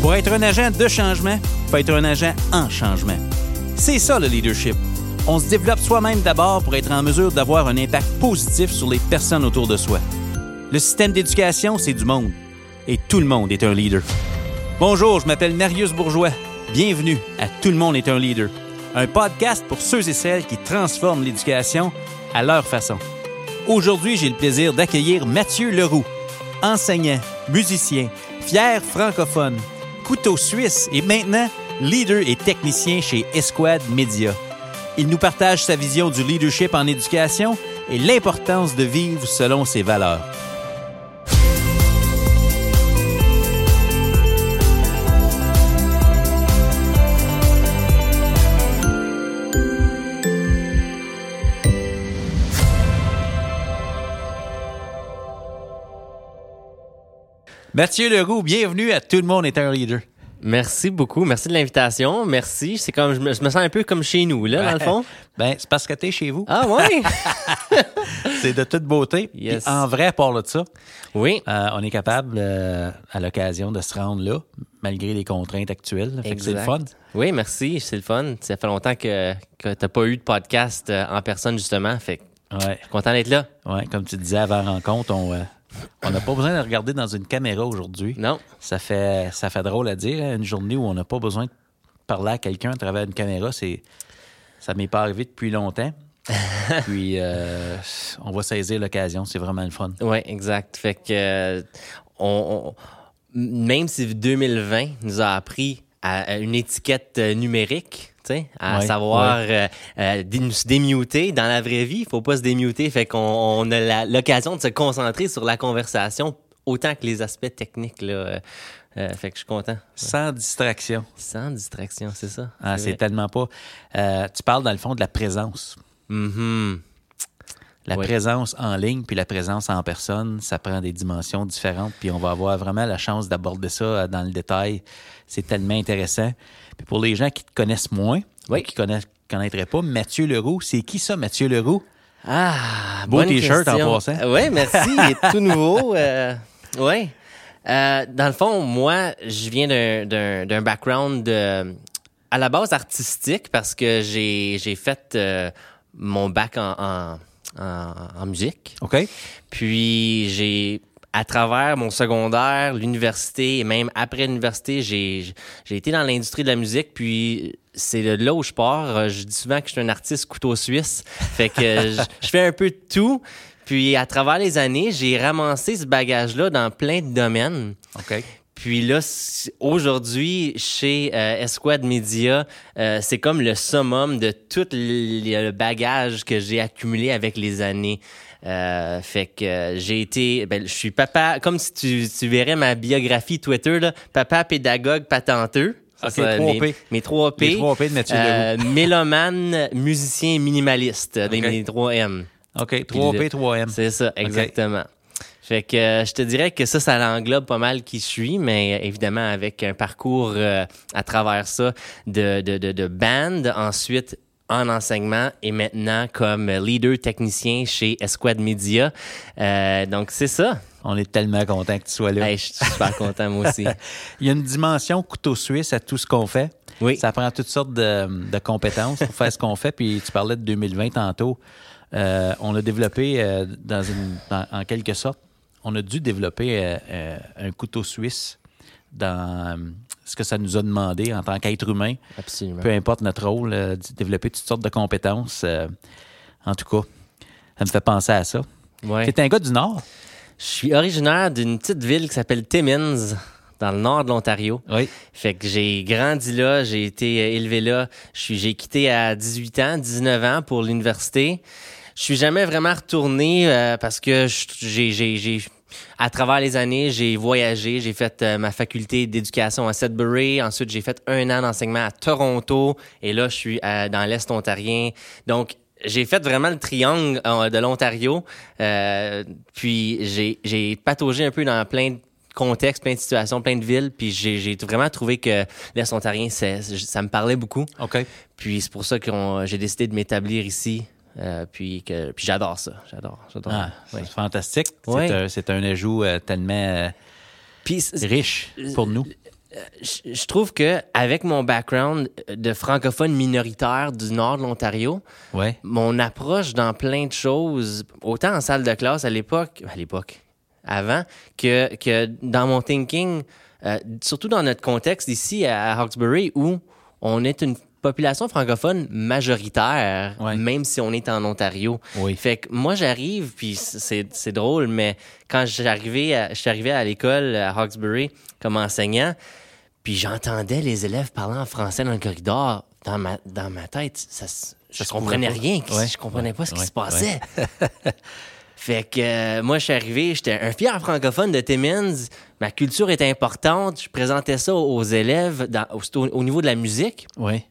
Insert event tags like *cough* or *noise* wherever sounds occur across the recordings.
Pour être un agent de changement, il faut être un agent en changement. C'est ça le leadership. On se développe soi-même d'abord pour être en mesure d'avoir un impact positif sur les personnes autour de soi. Le système d'éducation, c'est du monde. Et tout le monde est un leader. Bonjour, je m'appelle Marius Bourgeois. Bienvenue à Tout le monde est un leader. Un podcast pour ceux et celles qui transforment l'éducation à leur façon. Aujourd'hui, j'ai le plaisir d'accueillir Mathieu Leroux, enseignant, musicien, fier francophone, couteau suisse et maintenant leader et technicien chez Esquad Media. Il nous partage sa vision du leadership en éducation et l'importance de vivre selon ses valeurs. Mathieu Leroux, bienvenue à Tout le monde est un leader. Merci beaucoup. Merci de l'invitation. Merci. C'est comme je me, je me sens un peu comme chez nous, là, dans le fond. *laughs* Ben, c'est parce que t'es chez vous. Ah ouais? *laughs* C'est de toute beauté. Yes. en vrai, par là de ça, oui. euh, on est capable, euh, à l'occasion, de se rendre là, malgré les contraintes actuelles. Fait que c'est le fun. Oui, merci. C'est le fun. Ça fait longtemps que, que t'as pas eu de podcast euh, en personne, justement. Fait que Ouais, je suis content d'être là. ouais, comme tu disais avant la rencontre, on euh, on n'a pas besoin de regarder dans une caméra aujourd'hui. Non. Ça fait, ça fait drôle à dire, hein, une journée où on n'a pas besoin de parler à quelqu'un à travers une caméra, c'est ça m'est pas arrivé depuis longtemps. *laughs* Puis euh, on va saisir l'occasion, c'est vraiment le fun. Oui, exact. Fait que euh, on, on- même si 2020 nous a appris à, une étiquette euh, numérique, à Ouais, savoir euh, euh, se démuter dans la vraie vie, il faut pas se démuter. Fait qu'on on a l'occasion de se concentrer sur la conversation autant que les aspects techniques. Là, euh, fait que je suis content. Sans distraction. Sans distraction, c'est ça. Ah, c'est tellement pas. Tu parles dans le fond de la présence. Mhm. La présence en ligne puis la présence en personne, ça prend des dimensions différentes. Puis on va avoir vraiment la chance d'aborder ça euh, dans le détail. C'est tellement intéressant. Puis pour les gens qui te connaissent moins, Oui. qui connaissent, connaîtraient pas, Mathieu Leroux, c'est qui ça, Mathieu Leroux? Ah, Beau t-shirt en passant. Oui, merci. Il est *laughs* tout nouveau. Euh, oui. Euh, dans le fond, moi, je viens d'un- background de, à la base artistique parce que j'ai j'ai fait euh, mon bac en, en, en- en musique. OK? Puis j'ai à travers mon secondaire, l'université et même après l'université, j'ai j'ai été dans l'industrie de la musique. Puis c'est de là où je pars. Euh, Je dis souvent que je suis un artiste couteau suisse. Fait que *laughs* je, je fais un peu de tout. Puis à travers les années, j'ai ramassé ce bagage-là dans plein de domaines. OK. Puis là, aujourd'hui, chez euh, Esquad Media, euh, c'est comme le summum de tout le, bagage que j'ai accumulé avec les années. Euh, fait que j'ai été, ben, je suis papa, comme si tu, tu verrais ma biographie Twitter, là, papa pédagogue patenteux. Ça, Ok, ça, trois mes, P. mes trois P. Les trois P de Mathieu Euh, mélomane, musicien, minimaliste, les trois M. OK. 3P, le- 3M. C'est ça, exactement. Fait que euh, je te dirais que ça, ça l'englobe pas mal qui je suis, mais euh, évidemment avec un parcours euh, à travers ça de, de, de, de band, ensuite en enseignement et maintenant comme leader technicien chez Esquad Media. Donc c'est ça. On est tellement content que tu sois là. Hey, je suis super content moi aussi. *laughs* Il y a une dimension couteau suisse à tout ce qu'on fait. Oui. Ça prend toutes sortes de, de compétences pour faire ce qu'on fait. Puis tu parlais de 2020 tantôt. On a développé, dans une, dans- en quelque sorte, on a dû développer euh, euh, un couteau suisse dans euh, ce que ça nous a demandé en tant qu'être humain. Absolument. Peu importe notre rôle, euh, développer toutes sortes de compétences. euh, en tout cas, ça me fait penser à ça. Ouais. Tu es un gars du Nord? Je suis originaire d'une petite ville qui s'appelle Timmins dans le nord de l'Ontario. Oui. Fait que j'ai grandi là, j'ai été élevé là. Je suis, j'ai quitté à 18 ans, 19 ans pour l'université. Je suis jamais vraiment retourné euh, parce que j'ai, j'ai, j'ai, à travers les années, j'ai voyagé. J'ai fait euh, ma faculté d'éducation à Sudbury. Ensuite, j'ai fait un an d'enseignement à Toronto. Et là, je suis euh, dans l'Est ontarien. Donc, j'ai fait vraiment le triangle euh, de l'Ontario. Euh, puis, j'ai, j'ai pataugé un peu dans plein de contextes, plein de situations, plein de villes. Puis, j'ai, j'ai vraiment trouvé que l'Est ontarien, ça me parlait beaucoup. OK. Puis, c'est pour ça que j'ai décidé de m'établir ici. Euh, puis que puis j'adore ça. J'adore. j'adore. Ah. C'est fantastique. C'est un, c'est un ajout euh, tellement euh, Puis, riche pour nous. je, je trouve que avec mon background de francophone minoritaire du nord de l'Ontario, Ouais. mon approche dans plein de choses, autant en salle de classe à l'époque, à l'époque, avant, que, que dans mon thinking, surtout dans notre contexte ici à Hawkesbury, où on est une population francophone majoritaire, Ouais. même si on est en Ontario. Oui. Fait que moi, j'arrive, puis c'est drôle, mais quand j'arrivais à- je suis arrivé à l'école à Hawkesbury comme enseignant, puis j'entendais les élèves parler en français dans le corridor, dans ma, dans ma tête, ça, je se comprenais pas. rien, Ouais. je comprenais pas ce qui se passait. *laughs* Fait que euh, moi, je suis arrivé, j'étais un fier francophone de Timmins. Ma culture était importante. Je présentais ça aux élèves dans- au, au niveau de la musique. Oui.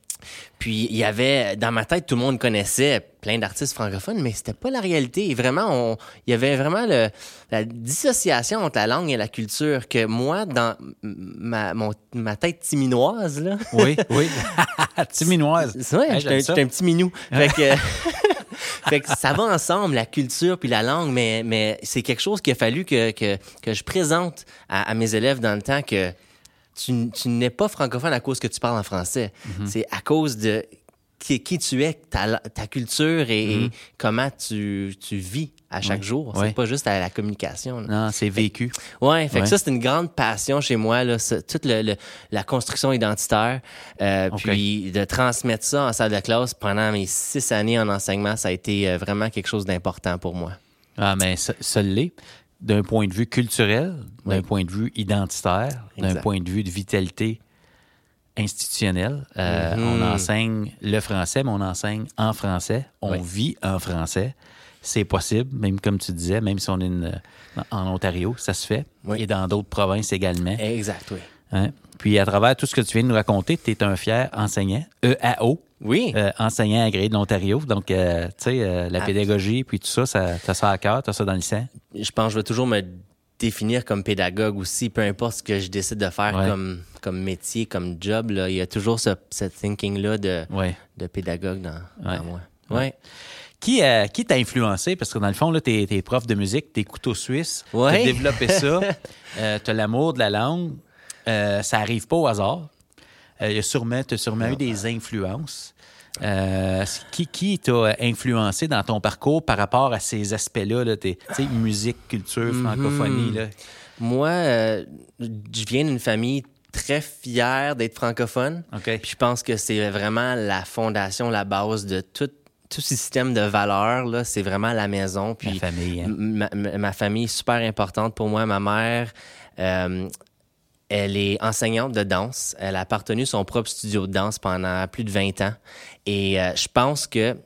Puis il y avait, dans ma tête, tout le monde connaissait plein d'artistes francophones, mais c'était pas la réalité. Et vraiment, on- il y avait vraiment le- la dissociation entre la langue et la culture que moi, dans ma, mon- ma tête timinoise, là, Oui, oui. *laughs* *laughs* Timinoise. c'est vrai, j'étais un, un petit minou. Fait que, *laughs* fait que ça va ensemble, la culture puis la langue, mais, mais c'est quelque chose qu'il a fallu que, que, que je présente à, à mes élèves dans le temps que tu, tu n'es pas francophone à cause que tu parles en français. Mm-hmm. C'est à cause de qui, qui tu es, ta, ta culture et, et comment tu, tu vis à chaque. Oui. jour. Oui. C'est pas juste à la communication. là. Non, c'est vécu. Ouais, fait Ouais. que ça, c'est une grande passion chez moi, là, ça- toute le- le- la construction identitaire. Euh. Puis de transmettre ça en salle de classe pendant mes six années en enseignement, ça a été euh, vraiment quelque chose d'important pour moi. Ah, mais ça, ça l'est. D'un point de vue culturel, d'un point de vue identitaire, d'un point de vue de vitalité institutionnelle. Euh, Mhm. On enseigne le français, mais on enseigne en français. On Oui. vit en français. C'est possible, même comme tu disais, même si on est une- en Ontario, ça se fait. Oui. Et dans d'autres provinces également. Exact, oui. Hein? Puis à travers tout ce que tu viens de nous raconter, tu es un fier enseignant, EAO, Oui, euh, enseignant agréé de l'Ontario. Donc, euh, tu sais, euh, la Ah. pédagogie, puis tout ça, ça t'as ça à cœur, t'as ça dans le sang? je pense que je vais toujours me définir comme pédagogue aussi, peu importe ce que je décide de faire Ouais. comme, comme métier, comme job. Là, il y a toujours ce, ce thinking-là de, Ouais. de pédagogue dans, dans Ouais. moi. Ouais. Qui, euh, qui t'a influencé? Parce que dans le fond, là, t'es, t'es prof de musique, t'es couteau suisse, Ouais. t'as développé ça, *laughs* euh, t'as l'amour de la langue. Euh, ça arrive pas au hasard. Euh, il y a sûrement, t'as sûrement eu des influences. Euh, qui qui t'a influencé dans ton parcours par rapport à ces aspects-là, là, musique, culture, Mm-hmm. francophonie? Là. Moi, euh, je viens d'une famille très fière d'être francophone. OK. Puis je pense que c'est vraiment la fondation, la base de tout, tout système de valeurs. C'est vraiment la maison. Puis La famille, hein. ma, ma- ma famille est super importante pour moi. Ma mère, euh, elle est enseignante de danse. Elle a appartenu son propre studio de danse pendant plus de 20 ans. Et euh, je pense que,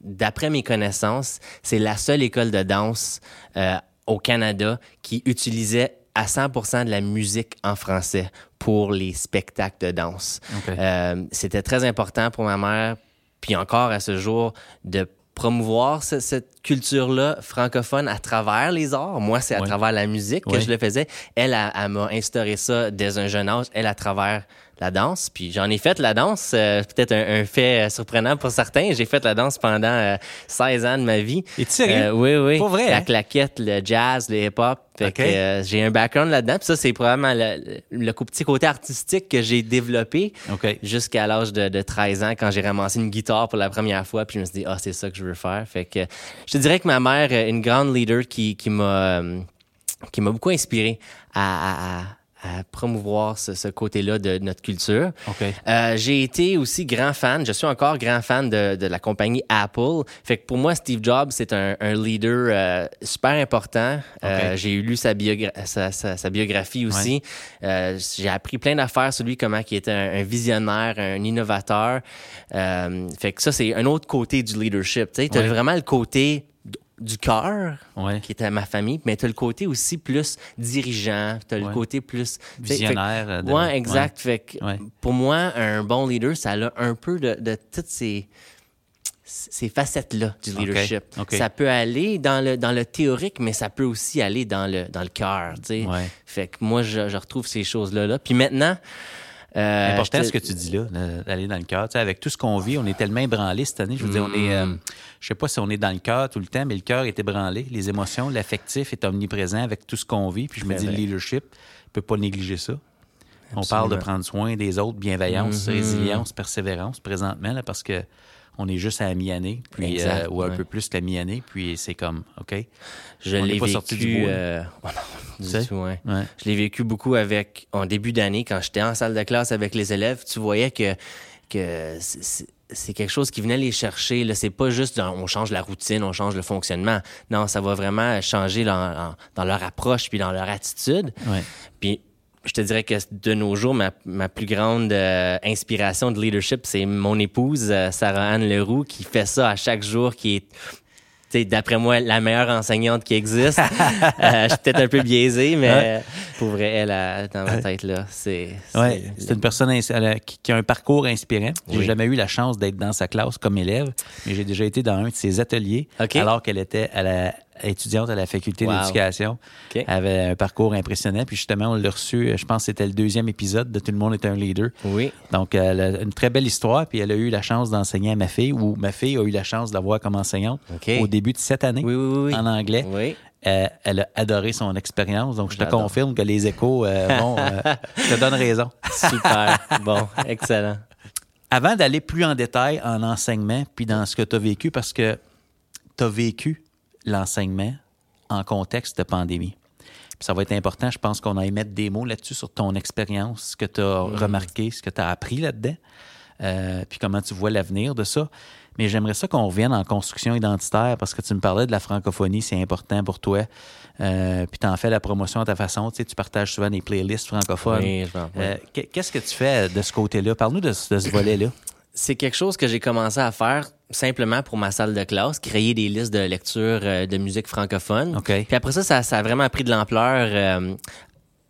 d'après mes connaissances, c'est la seule école de danse euh, au Canada qui utilisait à 100% de la musique en français pour les spectacles de danse. Euh, C'était très important pour ma mère, puis encore à ce jour, de promouvoir ce- cette culture-là francophone à travers les arts. Moi, c'est à Ouais. travers la musique que Ouais. je le faisais. Elle, elle, elle m'a instauré ça dès un jeune âge, elle à travers la danse. Puis j'en ai fait la danse, euh, peut-être un, un fait euh, surprenant pour certains. J'ai fait la danse pendant euh, 16 ans de ma vie. Es-tu sérieux? Euh, oui, oui. Pas vrai, La hein? claquette, le jazz, le hip-hop. Fait OK. que, euh, j'ai un background là-dedans. Puis ça, c'est probablement le, le petit côté artistique que j'ai développé OK. jusqu'à l'âge de, de 13 ans quand j'ai ramassé une guitare pour la première fois. Puis je me suis dit, ah, c'est ça que je veux faire. Fait que je te dirais que ma mère une grande leader qui, qui m'a qui m'a beaucoup inspiré à, à- à- à promouvoir ce, ce côté-là de notre culture. OK. Euh, j'ai été aussi grand fan, je suis encore grand fan de, de la compagnie Apple. Fait que pour moi, Steve Jobs, c'est un, un leader euh, super important. Euh, j'ai lu sa, biogra- sa, sa- sa biographie aussi. Euh, j'ai appris plein d'affaires sur lui, comment il était un, un visionnaire, un innovateur. Euh, fait que ça, c'est un autre côté du leadership. Tu as Ouais. vraiment le côté du cœur, Ouais. qui était ma famille, mais tu as le côté aussi plus dirigeant, tu as le côté plus... fait Visionnaire. de- Ouais, exact. Fait que pour moi, un bon leader, ça a un peu de, de toutes ces, ces facettes-là du leadership. Ça peut aller dans le, dans le théorique, mais ça peut aussi aller dans le, dans le cœur. Ouais. Fait que moi, je, je retrouve ces choses-là. Là. Puis maintenant. Euh, C'est important ce que tu dis là, d'aller dans le cœur. Tu sais, avec tout ce qu'on vit, on est tellement ébranlé cette année. Je veux dire, on est, Mm. euh, je sais pas si on est dans le cœur tout le temps, mais le cœur est ébranlé. Les émotions, l'affectif est omniprésent avec tout ce qu'on vit. Puis je me dis, le leadership ne peut pas négliger ça. On parle de prendre soin des autres, bienveillance, Mhm. résilience, persévérance présentement, là, parce que on est juste à la mi-année, puis Exact, euh, ou un ouais. peu plus que la mi-année, puis c'est comme, OK? Je l'ai vécu. sorti du bois, là. euh, *laughs* oh non, Tu du sais? tout, ouais. Ouais. Je l'ai vécu beaucoup avec en début d'année quand j'étais en salle de classe avec les élèves. Tu voyais que que c'est- quelque chose qui venait les chercher. Là, c'est pas juste dans- on change la routine, on change le fonctionnement. Non, ça va vraiment changer dans, leur approche puis dans leur attitude. Puis je te dirais que de nos jours, ma, ma plus grande euh, inspiration de leadership, c'est mon épouse, euh, Sarah-Anne Leroux, qui fait ça à chaque jour, qui est, d'après moi, la meilleure enseignante qui existe. *laughs* Euh, je suis peut-être un peu biaisé, mais pour vrai, elle, a- dans ma tête, là, c'est... c'est- Ouais, c'est une personne a- qui, a un parcours inspirant. J'ai Oui. jamais eu la chance d'être dans sa classe comme élève, mais j'ai déjà été dans un de ses ateliers OK. alors qu'elle était à la, étudiante à la faculté Wow. d'éducation. OK. Elle avait un parcours impressionnant. Puis justement, on l'a reçu, je pense que c'était le deuxième épisode de Tout le monde est un leader. Oui. Donc, elle a une très belle histoire, puis elle a eu la chance d'enseigner à ma fille, ou ma fille a eu la chance de la voir comme enseignante au début de cette année Oui, oui, oui, oui. en anglais. Oui. Euh, elle a adoré son expérience, donc je te confirme que les échos euh, *laughs* vont. euh, je te donne raison. Super. bon, excellent. Avant d'aller plus en détail en enseignement, puis dans ce que tu as vécu, parce que tu as vécu l'enseignement en contexte de pandémie. Puis ça va être important, je pense qu'on a mettre des mots là-dessus sur ton expérience, ce que tu as remarqué, ce que tu as appris là-dedans, euh, puis comment tu vois l'avenir de ça. Mais j'aimerais ça qu'on revienne en construction identitaire parce que tu me parlais de la francophonie, c'est important pour toi. Euh, puis tu en fais la promotion à ta façon. Tu sais, tu partages souvent des playlists francophones. Oui. Euh, qu'est- Qu'est-ce que tu fais de ce côté-là? Parle-nous de ce volet-là. C'est quelque chose que j'ai commencé à faire simplement pour ma salle de classe, créer des listes de lecture euh, de musique francophone. OK. Puis après ça, ça, ça a vraiment pris de l'ampleur euh,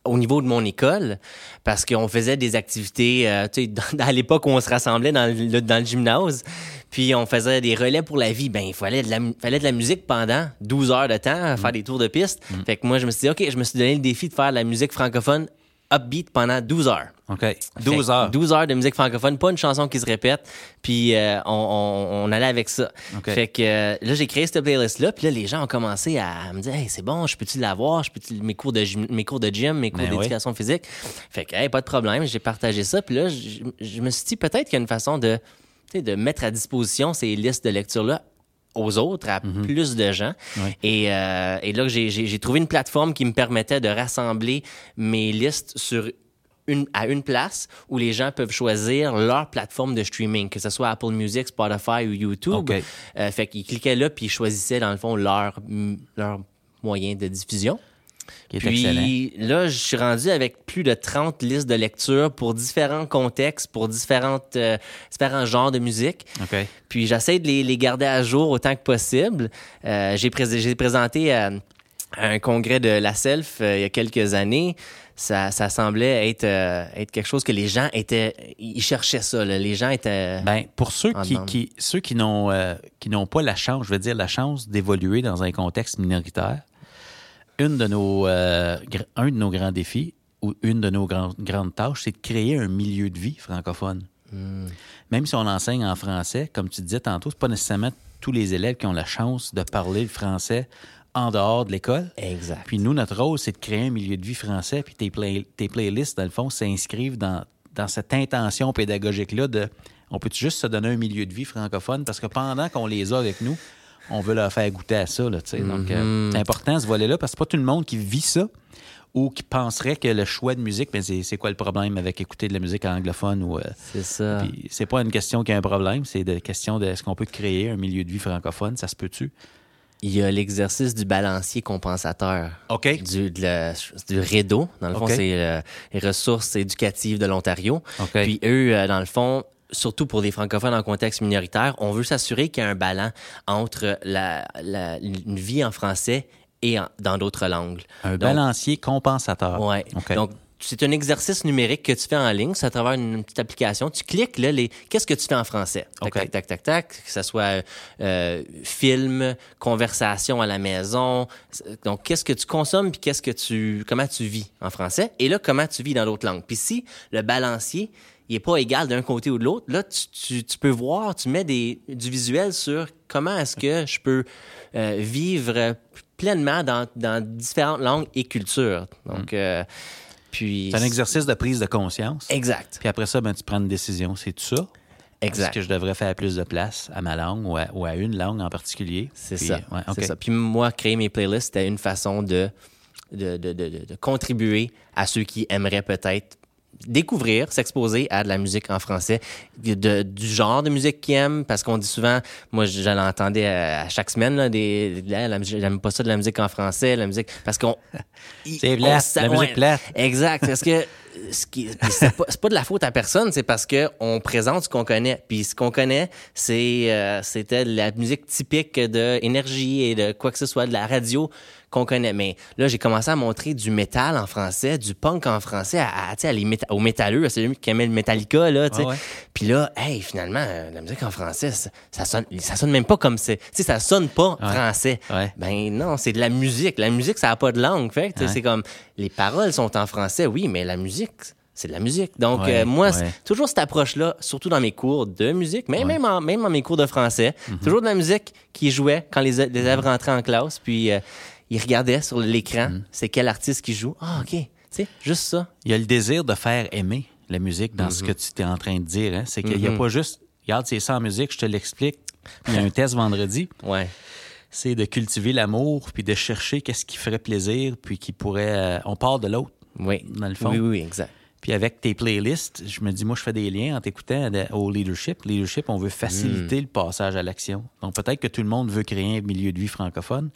au niveau de mon école parce qu'on faisait des activités, euh, tu sais, *laughs* à l'époque où on se rassemblait dans le, dans le gymnase, puis on faisait des relais pour la vie. Ben, il fallait de la, mu- fallait de la musique pendant 12 heures de temps, à faire des tours de piste. Fait que moi, je me suis dit, OK, je me suis donné le défi de faire de la musique francophone upbeat pendant 12 heures. OK. 12 Fait heures. 12 heures de musique francophone, pas une chanson qui se répète. Puis euh, on, on- on allait avec ça. Fait que euh, là, j'ai créé cette playlist-là. Puis là, les gens ont commencé à me dire Hey, c'est bon, je peux-tu l'avoir Je peux-tu mes cours de gym, mes cours de gym, mes cours Ben oui. d'éducation physique? Fait que, hey, pas de problème. J'ai partagé ça. Puis là, je, je me suis dit peut-être qu'il y a une façon de, de mettre à disposition ces listes de lecture-là aux autres, à plus de gens. Oui. Et, euh, et là, j'ai trouvé une plateforme qui me permettait de rassembler mes listes sur une, à une place où les gens peuvent choisir leur plateforme de streaming, que ce soit Apple Music, Spotify ou YouTube. OK. Euh, fait qu'ils cliquaient là puis ils choisissaient, dans le fond, leur, leur moyen de diffusion. Qui est excellent. Puis là, je suis rendu avec plus de 30 listes de lecture pour différents contextes, pour différentes, euh, différents genres de musique. Puis j'essaie de les, les garder à jour autant que possible. Euh, j'ai, prés- j'ai présenté à, un congrès de la Self il y a quelques années. Ça, ça semblait être, euh, être quelque chose que les gens étaient... Ils cherchaient ça. là. Les gens étaient... Ben, pour ceux qui, qui, ceux qui n'ont euh, qui n'ont pas la chance, je veux dire la chance d'évoluer dans un contexte minoritaire, une de nos euh, un de nos grands défis ou une de nos grandes grandes tâches, c'est de créer un milieu de vie francophone. Même si on enseigne en français, comme tu disais tantôt, c'est pas nécessairement tous les élèves qui ont la chance de parler le français en dehors de l'école. exact. Puis nous, notre rôle, c'est de créer un milieu de vie français. Puis tes, play- tes playlists, dans le fond, s'inscrivent dans, dans cette intention pédagogique-là de on peut juste se donner un milieu de vie francophone? Parce que pendant qu'on les a avec nous, on veut leur faire goûter à ça. Là. Donc, euh, c'est important ce volet-là parce que c'est pas tout le monde qui vit ça ou qui penserait que le choix de musique, mais c'est c'est quoi le problème avec écouter de la musique anglophone ou. euh, C'est ça. puis c'est pas une question qui a un problème, c'est une question de est-ce qu'on peut créer un milieu de vie francophone, ça se peut-tu? Il y a l'exercice du balancier compensateur. OK. Du, de la- du REDO. Dans le fond, c'est euh, les ressources éducatives de l'Ontario. OK. Puis eux, euh, dans le fond, surtout pour des francophones en contexte minoritaire, on veut s'assurer qu'il y a un ballon entre la, la- une vie en français et en- dans d'autres langues. Un Donc, balancier compensateur. Ouais. OK. Donc, c'est un exercice numérique que tu fais en ligne, c'est à travers une, une petite application. Tu cliques là, les qu'est-ce que tu fais en français? Tac, tac, tac, tac, tac. Que ce soit euh, film, conversation à la maison. Donc, qu'est-ce que tu consommes puis qu'est-ce que tu, comment tu vis en français? Et là, comment tu vis dans d'autres langues. Puis si le balancier il est pas égal d'un côté ou de l'autre, là, tu, tu, tu peux voir, tu mets des, du visuel sur comment est-ce que je peux euh, vivre pleinement dans, dans différentes langues et cultures. Donc, euh, Puis. C'est un exercice de prise de conscience. Exact. Puis après ça, ben, tu prends une décision. C'est tout ça? Exact. Est-ce que je devrais faire plus de place à ma langue ou à, ou à une langue en particulier? C'est ça. ouais, ça. Puis moi, créer mes playlists, c'était une façon de, de, de, de, de contribuer à ceux qui aimeraient peut-être découvrir, s'exposer à de la musique en français, de, du genre de musique qu'ils aiment, parce qu'on dit souvent, moi je l'entendais à, à chaque semaine, là, des, la j'aime pas ça de la musique en français, la musique, parce qu'on... *laughs* C'est plate, la musique ouais, plate. Exact, parce que ce qui, c'est pas, c'est pas de la faute à personne, c'est parce que on présente ce qu'on connaît. Puis ce qu'on connaît, c'est euh, c'était la musique typique de énergie et de quoi que ce soit de la radio qu'on connaît. Mais là, j'ai commencé à montrer du métal en français, du punk en français, à, à, tu sais, à les méta- aux métalleux, à celui qui aimait le Metallica là, tu sais. Ah ouais. Puis là, hey, finalement, euh, la musique en français, ça, ça sonne, ça sonne même pas comme c'est, tu sais, ça sonne pas Ouais. français. Ouais. Ben non, c'est de la musique. La musique, ça a pas de langue. Fait c'est comme les paroles sont en français, oui, mais la musique, c'est de la musique. Donc Ouais, euh, moi, ouais. toujours cette approche-là, surtout dans mes cours de musique, mais même en même en mes cours de français, Mhm. toujours de la musique qui jouait quand les, les élèves rentraient en classe, puis euh, ils regardaient sur l'écran, Mhm. c'est quel artiste qui joue. Ah ok, tu sais, juste ça. Il y a le désir de faire aimer la musique dans Mhm. ce que tu t'es en train de dire. Hein? C'est qu'il n'y a pas juste, regarde, c'est ça en musique, je te l'explique. Il y a un *laughs* test vendredi. Ouais. C'est de cultiver l'amour, puis de chercher qu'est-ce qui ferait plaisir, puis qui pourrait. euh, on part de l'autre, Oui. dans le fond. Oui, oui, exact. Puis avec tes playlists, je me dis, moi, je fais des liens en t'écoutant au leadership. Leadership, on veut faciliter le passage à l'action. Donc, peut-être que tout le monde veut créer un milieu de vie francophone,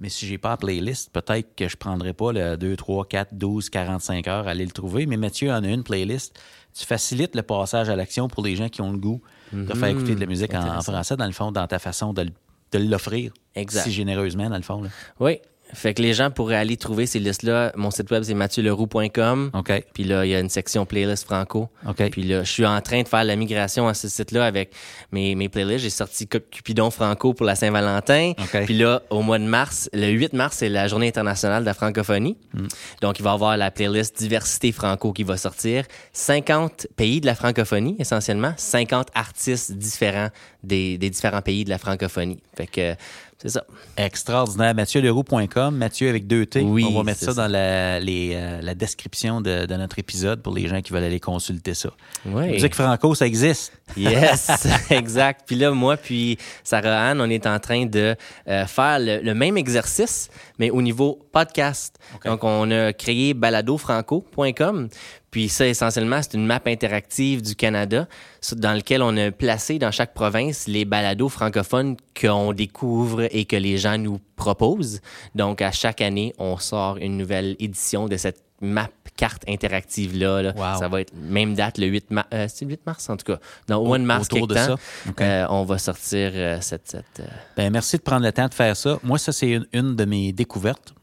mais si j'ai pas la playlist, peut-être que je prendrai pas le 2, 3, 4, 12, 45 heures à aller le trouver. Mais Mathieu en a une playlist. Tu facilites le passage à l'action pour les gens qui ont le goût de faire écouter de la musique en, en français, dans le fond, dans ta façon de, l- de l'offrir. Exact. Si généreusement, dans le fond. là. Oui. Fait que les gens pourraient aller trouver ces listes-là. Mon site web, c'est mathieuleroux.com. OK. Puis là, il y a une section playlist franco. OK. Puis là, je suis en train de faire la migration à ce site-là avec mes, mes playlists. J'ai sorti Cu- Cupidon Franco pour la Saint-Valentin. OK. Puis là, au mois de mars, le 8 mars, c'est la journée internationale de la francophonie. Hmm. Donc, il va y avoir la playlist Diversité Franco qui va sortir. 50 pays de la francophonie, essentiellement. 50 artistes différents des, des différents pays de la francophonie. Fait que, c'est ça. Extraordinaire. MathieuLeroux.com. Mathieu avec deux T. Oui, On va mettre ça, ça. dans la, les, euh, la description de, de notre épisode pour les gens qui veulent aller consulter ça. Oui. Musique franco, ça existe. Yes, *laughs* *laughs* exact. Puis là, moi, puis Sarah Anne, on est en train de euh, faire le, le même exercice, mais au niveau podcast. Donc, on a créé baladofranco.com. Puis ça, essentiellement, c'est une map interactive du Canada dans lequel on a placé dans chaque province les balados francophones qu'on découvre et que les gens nous proposent. Donc, à chaque année, on sort une nouvelle édition de cette map carte interactive là, là. Wow. ça va être même date le 8 mars c'est le 8 mars en tout cas dans au mois de mars quelque de temps, ça. Euh, on va sortir euh, cette, cette euh, Ben, merci de prendre le temps de faire ça. Moi, ça, c'est une, une de mes découvertes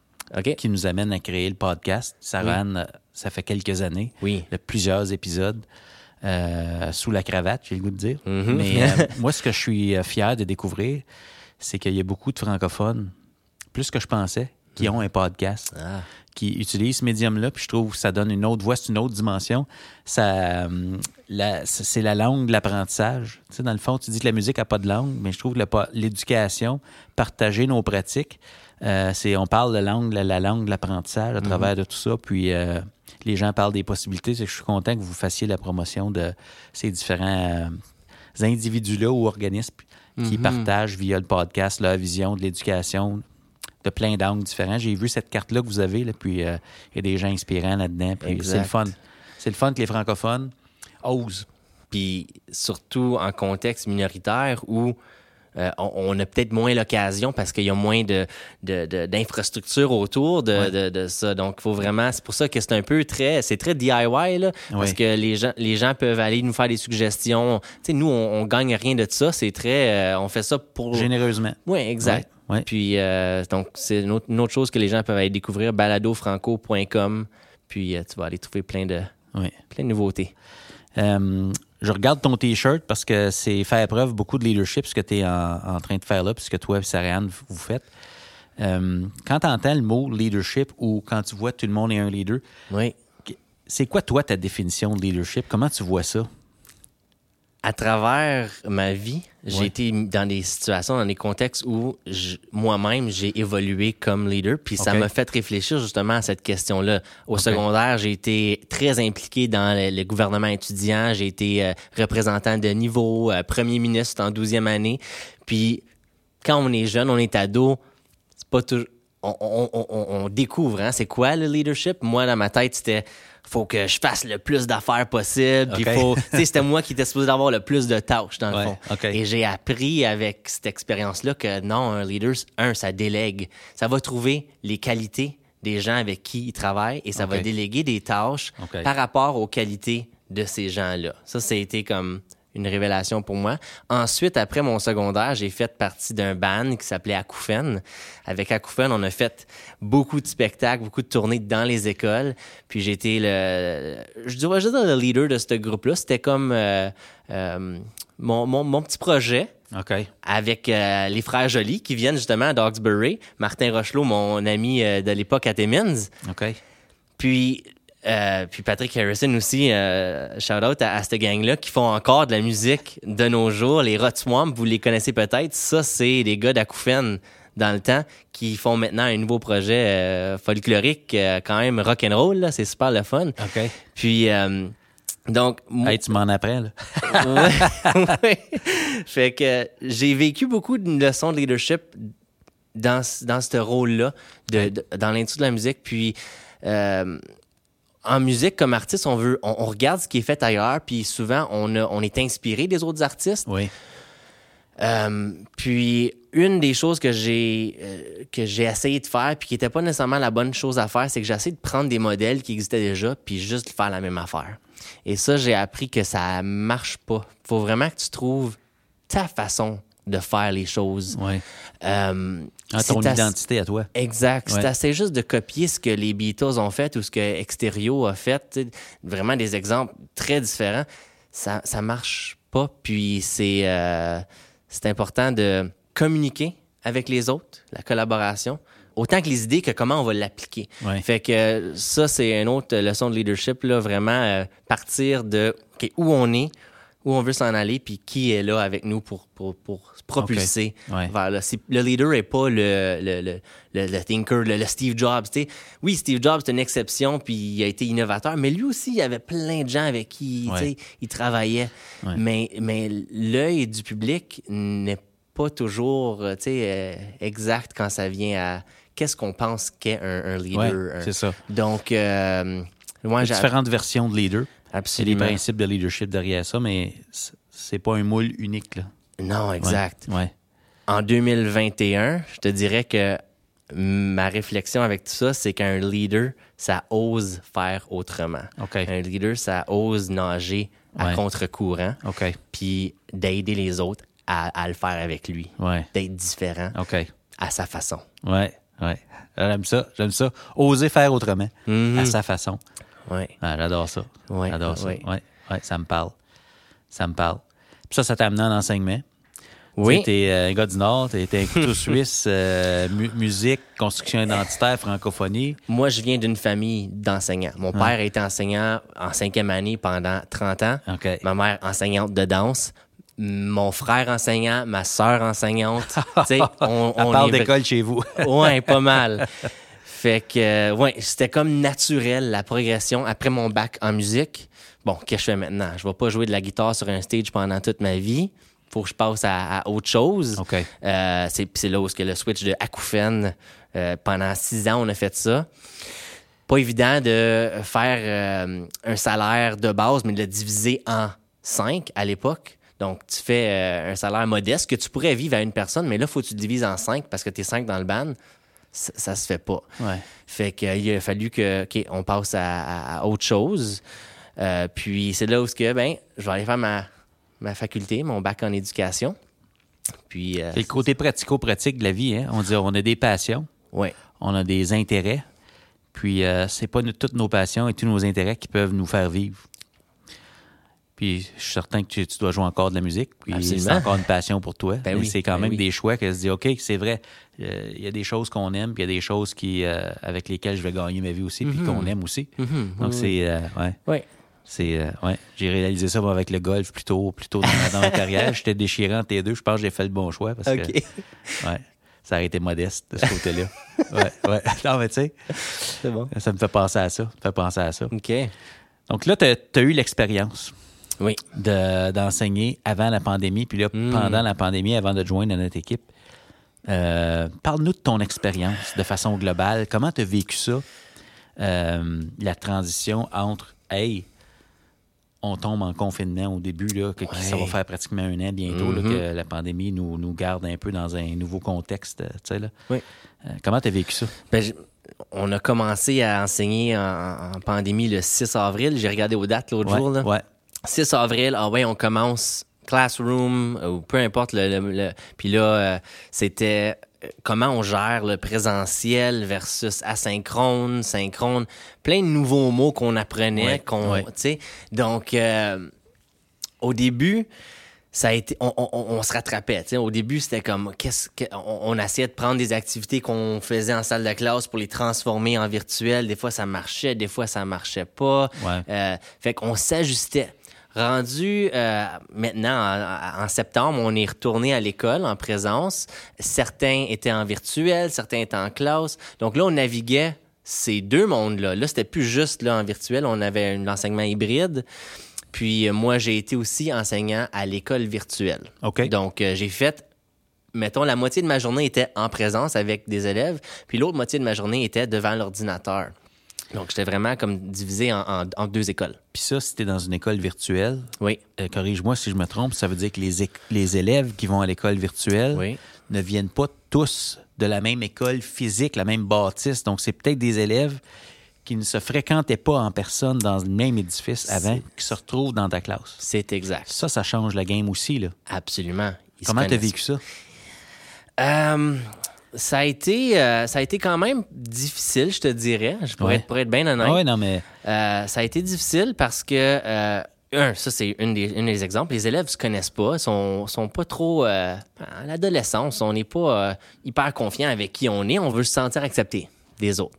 Qui nous amène à créer le podcast. Sarah Anne, euh, ça fait quelques années. Oui. Il y a plusieurs épisodes. euh, sous la cravate, j'ai le goût de dire. Mhm. Mais *laughs* euh, moi, ce que je suis euh, fier de découvrir, c'est qu'il y a beaucoup de francophones, plus que je pensais, qui ont un podcast. Ah. Qui utilisent ce médium-là, puis je trouve que ça donne une autre voix, c'est une autre dimension. Ça, euh, la- c'est la langue de l'apprentissage. Tu sais, dans le fond, tu dis que la musique n'a pas de langue, mais je trouve que l'éducation, partager nos pratiques, euh, c'est on parle de langue, la, la langue de l'apprentissage à travers de tout ça, puis euh, les gens parlent des possibilités. C'est que je suis content que vous fassiez la promotion de ces différents euh, individus-là ou organismes qui partagent via le podcast leur vision de l'éducation de plein d'angles différents. J'ai vu cette carte-là que vous avez, là, puis euh, il y a des gens inspirants là-dedans. Puis c'est le fun. C'est le fun que les francophones osent. puis surtout en contexte minoritaire où euh, on, on a peut-être moins l'occasion parce qu'il y a moins de, de- de- d'infrastructures autour de, Ouais. de- de ça. Donc, il faut vraiment. C'est pour ça que c'est un peu très. C'est très DIY, là. Parce que les gens, les gens peuvent aller nous faire des suggestions. Tu sais, nous, on, on gagne rien de ça. C'est très. euh, on fait ça pour. Généreusement. Oui, exact. Ouais, ouais. Puis, euh, donc, c'est une autre, une autre chose que les gens peuvent aller découvrir, baladofranco.com. Puis, euh, tu vas aller trouver plein de, plein de nouveautés. Euh, je regarde ton T-shirt parce que c'est faire preuve beaucoup de leadership, ce que tu es en, en train de faire là, puisque toi et Sarah-Anne, vous- faites. Quand tu entends le mot leadership ou quand tu vois tout le monde est un leader, Oui. c'est quoi, toi, ta définition de leadership? Comment tu vois ça? À travers ma vie, j'ai Ouais. été dans des situations, dans des contextes où moi-même, j'ai évolué comme leader. Puis ça m'a fait réfléchir justement à cette question-là. Au secondaire, j'ai été très impliqué dans le, le gouvernement étudiant. J'ai été euh, représentant de niveau, euh, premier ministre en 12e année. Puis quand on est jeune, on est ado, c'est pas toujours. On, on- on- on- on découvre, hein, c'est quoi le leadership? Moi, dans ma tête, c'était faut que je fasse le plus d'affaires possible. Puis OK. faut, c'était moi qui étais supposé avoir le plus de tâches, dans le Ouais, fond. Et j'ai appris avec cette expérience-là que non, un leader, un, ça délègue. Ça va trouver les qualités des gens avec qui il travaille et ça va déléguer des tâches par rapport aux qualités de ces gens-là. Ça, ça a été comme une révélation pour moi. Ensuite, après mon secondaire, j'ai fait partie d'un band qui s'appelait Acoufen. Avec Acoufen, on a fait beaucoup de spectacles, beaucoup de tournées dans les écoles. Puis j'ai été le, je dirais, dirais le leader de ce groupe-là. C'était comme euh, euh, mon, mon, mon petit projet OK. avec euh, les frères Joly qui viennent justement d'Oxbury. Martin Rochelot, mon ami de l'époque à Timmins. OK. Puis, euh, puis Patrick Harrison aussi, euh, shout out à, à cette gang-là qui font encore de la musique de nos jours. Les Rot Swamp, vous les connaissez peut-être. Ça, c'est des gars d'Akoufen dans le temps qui font maintenant un nouveau projet euh, folklorique, euh, quand même rock'n'roll. là. C'est super le fun. OK. Puis, euh, donc, Hey, tu m'en apprends, là. *laughs* Fait que j'ai vécu beaucoup de leçons de leadership dans, ce- dans ce rôle-là, de, de- dans l'industrie de la musique. Puis, euh, en musique, comme artiste, on veut, on, on regarde ce qui est fait ailleurs, puis souvent, on, a- on est inspiré des autres artistes. Oui. Euh, puis une des choses que j'ai euh, que j'ai essayé de faire puis qui était pas nécessairement la bonne chose à faire, c'est que j'ai essayé de prendre des modèles qui existaient déjà puis juste de faire la même affaire. Et ça, j'ai appris que ça marche pas. Faut vraiment que tu trouves ta façon de faire les choses. Oui. Euh, Ah, ton identité à toi. Exact. Ouais. C'est assez juste de copier ce que les Beatles ont fait ou ce que Exterio a fait. Vraiment des exemples très différents. Ça, ça marche pas. Puis c'est euh, c'est important de communiquer avec les autres, la collaboration, autant que les idées que comment on va l'appliquer. Ouais. Fait que euh, ça, c'est une autre leçon de leadership, là, vraiment euh, partir de où on est, où on veut s'en aller, puis qui est là avec nous pour, pour, pour se propulser Ouais. vers là. Le leader est pas le, le, le, le, thinker, le, Steve Jobs. Oui, Steve Jobs, c'est une exception, puis il a été innovateur, mais lui aussi, il y avait plein de gens avec qui Ouais. il travaillait. Ouais. Mais, mais l'œil du public n'est pas toujours euh, euh, exact quand ça vient à qu'est-ce qu'on pense qu'est un, leader. un- c'est ça. Donc, euh, moi, Il y j'ai a différentes versions de leader. C'est des absolument. principes de leadership derrière ça, mais c'est pas un moule unique, là. Non, exact. Ouais. En 2021, je te dirais que ma réflexion avec tout ça, c'est qu'un leader, ça ose faire autrement. OK. Un leader, ça ose nager à Ouais. contre-courant, OK. puis d'aider les autres à, à le faire avec lui, Ouais. d'être différent OK. à sa façon. Ouais. Ouais. J'aime ça. J'aime ça. Oser faire autrement, Mhm. à sa façon. Ouais. Ah, J'adore ça. Ouais, J'adore ça. ouais. Ouais. Ça me parle. Ça me parle. Puis ça, ça t'a amené en enseignement. Oui. Tu es un gars du Nord, tu es un couteau suisse, euh, mu- musique, construction identitaire, francophonie. Moi, je viens d'une famille d'enseignants. Mon père a été enseignant en cinquième année pendant 30 ans. OK. Ma mère enseignante de danse. Mon frère enseignant, ma sœur enseignante. *laughs* Tu sais, on, on part est- d'école chez vous. Ouais, pas mal. *laughs* Fait que, euh, ouais, c'était comme naturel la progression après mon bac en musique. Bon, qu'est-ce que je fais maintenant? Je vais pas jouer de la guitare sur un stage pendant toute ma vie. Faut que je passe à, à autre chose. OK. Euh, c'est là où que le switch de acouphène, euh, pendant six ans, on a fait ça. Pas évident de faire euh, un salaire de base, mais de le diviser en cinq à l'époque. Donc, tu fais euh, un salaire modeste que tu pourrais vivre à une personne, mais là, faut que tu le divises en cinq parce que tu es cinq dans le band. Ça, ça se fait pas. Ouais. Fait qu'il a fallu que, OK, on passe à, autre chose. Euh, puis c'est là où que, ben, je vais aller faire ma, ma faculté, mon bac en éducation. Puis, euh, C'est le côté pratico-pratique de la vie. Hein? On dit on a des passions, ouais. on a des intérêts, puis euh, c'est pas nous- toutes nos passions et tous nos intérêts qui peuvent nous faire vivre. Puis je suis certain que tu, tu dois jouer encore de la musique, puis c'est encore une passion pour toi. Ben oui, c'est quand ben même oui. des choix que se dit OK, c'est vrai, euh, il y a des choses qu'on aime, puis il y a des choses qui euh, avec lesquelles je vais gagner ma vie aussi, puis qu'on aime aussi. Mhm, Donc oui, c'est euh, ouais. Oui. C'est, ouais, j'ai réalisé ça avec le golf plus tôt, plus tôt dans, ma, dans ma carrière. J'étais déchiré entre les deux. Je pense que j'ai fait le bon choix parce que ouais, ça a été modeste de ce côté-là. ouais, ouais. *laughs* Non, mais tu sais, C'est bon. ça me fait penser à ça. Ça me fait penser à ça. OK. Donc là, tu as, eu l'expérience Oui. de- d'enseigner avant la pandémie, puis là, Mm. pendant la pandémie, avant de te joindre à notre équipe. Euh, Parle-nous de ton expérience de façon globale. Comment tu as vécu ça, euh, la transition entre Hey, on tombe en confinement au début, là, que, ça va faire pratiquement un an bientôt, là, Mhm. que la pandémie nous, nous garde un peu dans un nouveau contexte. tu sais, là. Oui. Euh, comment tu as vécu ça? Ben, on a commencé à enseigner en, en pandémie le 6 avril. J'ai regardé aux dates l'autre Ouais, jour. Là. ouais. 6 avril, ah ouais, on commence Classroom ou peu importe. Le, le- le- Puis là, euh, c'était euh, comment on gère le présentiel versus asynchrone, synchrone, plein de nouveaux mots qu'on apprenait, Ouais, qu'on, ouais. tu sais. Donc, euh, au début, ça a été, on, on- on se rattrapait. tu sais. Au début, c'était comme, qu'est-ce que, on, on essayait de prendre des activités qu'on faisait en salle de classe pour les transformer en virtuel. Des fois, ça marchait, des fois, ça marchait pas. Ouais. Euh, fait qu'on s'ajustait. Rendu euh, maintenant, en, en septembre, on est retourné à l'école en présence. Certains étaient en virtuel, certains étaient en classe. Donc là, on naviguait ces deux mondes-là. Là, c'était plus juste là, en virtuel, on avait un enseignement hybride. Puis euh, moi, j'ai été aussi enseignant à l'école virtuelle. Donc, euh, j'ai fait, mettons, la moitié de ma journée était en présence avec des élèves, puis l'autre moitié de ma journée était devant l'ordinateur. Donc, j'étais vraiment comme divisé en, en- en deux écoles. Puis ça, si tu dans une école virtuelle, Oui, euh, corrige-moi si je me trompe, ça veut dire que les, les élèves qui vont à l'école virtuelle oui. ne viennent pas tous de la même école physique, la même bâtisse. Donc, c'est peut-être des élèves qui ne se fréquentaient pas en personne dans le même édifice avant, qui se retrouvent dans ta classe. C'est exact. Ça, ça change la game aussi. Là. Absolument. Ils Comment tu as vécu ça? Euh, ça a été, euh, ça a été quand même difficile, je te dirais. Je pourrais, Ouais. être, pour être bien honnête. Ah ouais, non, mais Euh, ça a été difficile parce que, euh, un, ça c'est une des, une des exemples, les élèves se connaissent pas, sont, sont pas trop... à l'adolescence, on n'est pas hyper confiant avec qui on est, on veut se sentir accepté des autres.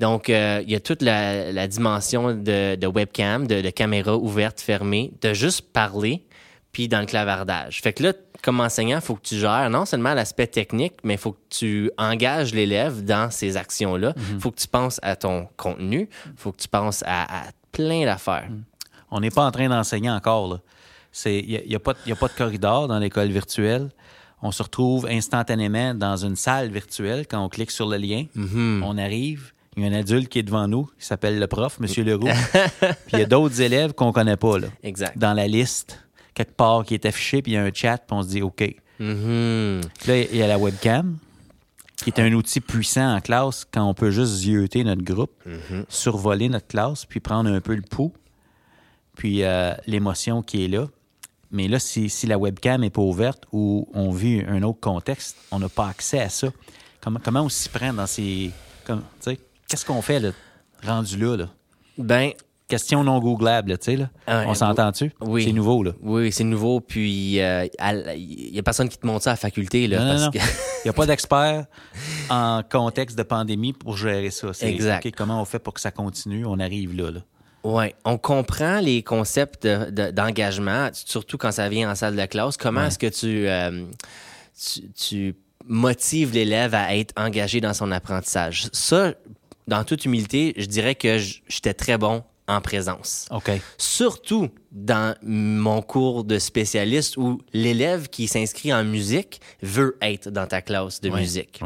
Donc, il y a toute la, la dimension de, de webcam, de, de caméra ouverte, fermée, de juste parler, puis dans le clavardage. Fait que là, comme enseignant, il faut que tu gères non seulement l'aspect technique, mais il faut que tu engages l'élève dans ces actions-là. Il faut que tu penses à ton contenu, il faut que tu penses à, à plein d'affaires. on n'est pas en train d'enseigner encore. Il n'y a, pas de- y a pas de corridor dans l'école virtuelle. On se retrouve instantanément dans une salle virtuelle quand on clique sur le lien. On arrive. Il y a un adulte qui est devant nous, qui s'appelle le prof, M. *laughs* Leroux. puis il y a d'autres élèves qu'on connaît pas, là, Exact. dans la liste, quelque part, qui est affiché, puis il y a un chat, puis on se dit OK. Mhm. Puis là, il y a la webcam, qui est un outil puissant en classe quand on peut juste zioter notre groupe, survoler notre classe, puis prendre un peu le pouls, puis euh, l'émotion qui est là. Mais là, si, si la webcam n'est pas ouverte ou on vit un autre contexte, on n'a pas accès à ça. Comment, comment on s'y prend dans ces. comme, tu sais, Qu'est-ce qu'on fait là, rendu là, là? Ben, Question non googlable, tu sais, là. Ah on s'entend-tu? oui. C'est nouveau, là. oui, c'est nouveau, puis euh, il y a personne qui te montre ça à la faculté, là, Non, non, parce non. que... *laughs* Il n'y a pas *laughs* d'expert en contexte de pandémie pour gérer ça. Exact. Comment on fait pour que ça continue? On arrive là. là. Oui, on comprend les concepts de- de- d'engagement, surtout quand ça vient en salle de classe. Comment Ouais. est-ce que tu, euh, tu, l'élève à être engagé dans son apprentissage? Ça, dans toute humilité, je dirais que j'étais très bon en présence. Surtout dans mon cours de spécialiste où l'élève qui s'inscrit en musique veut être dans ta classe de musique.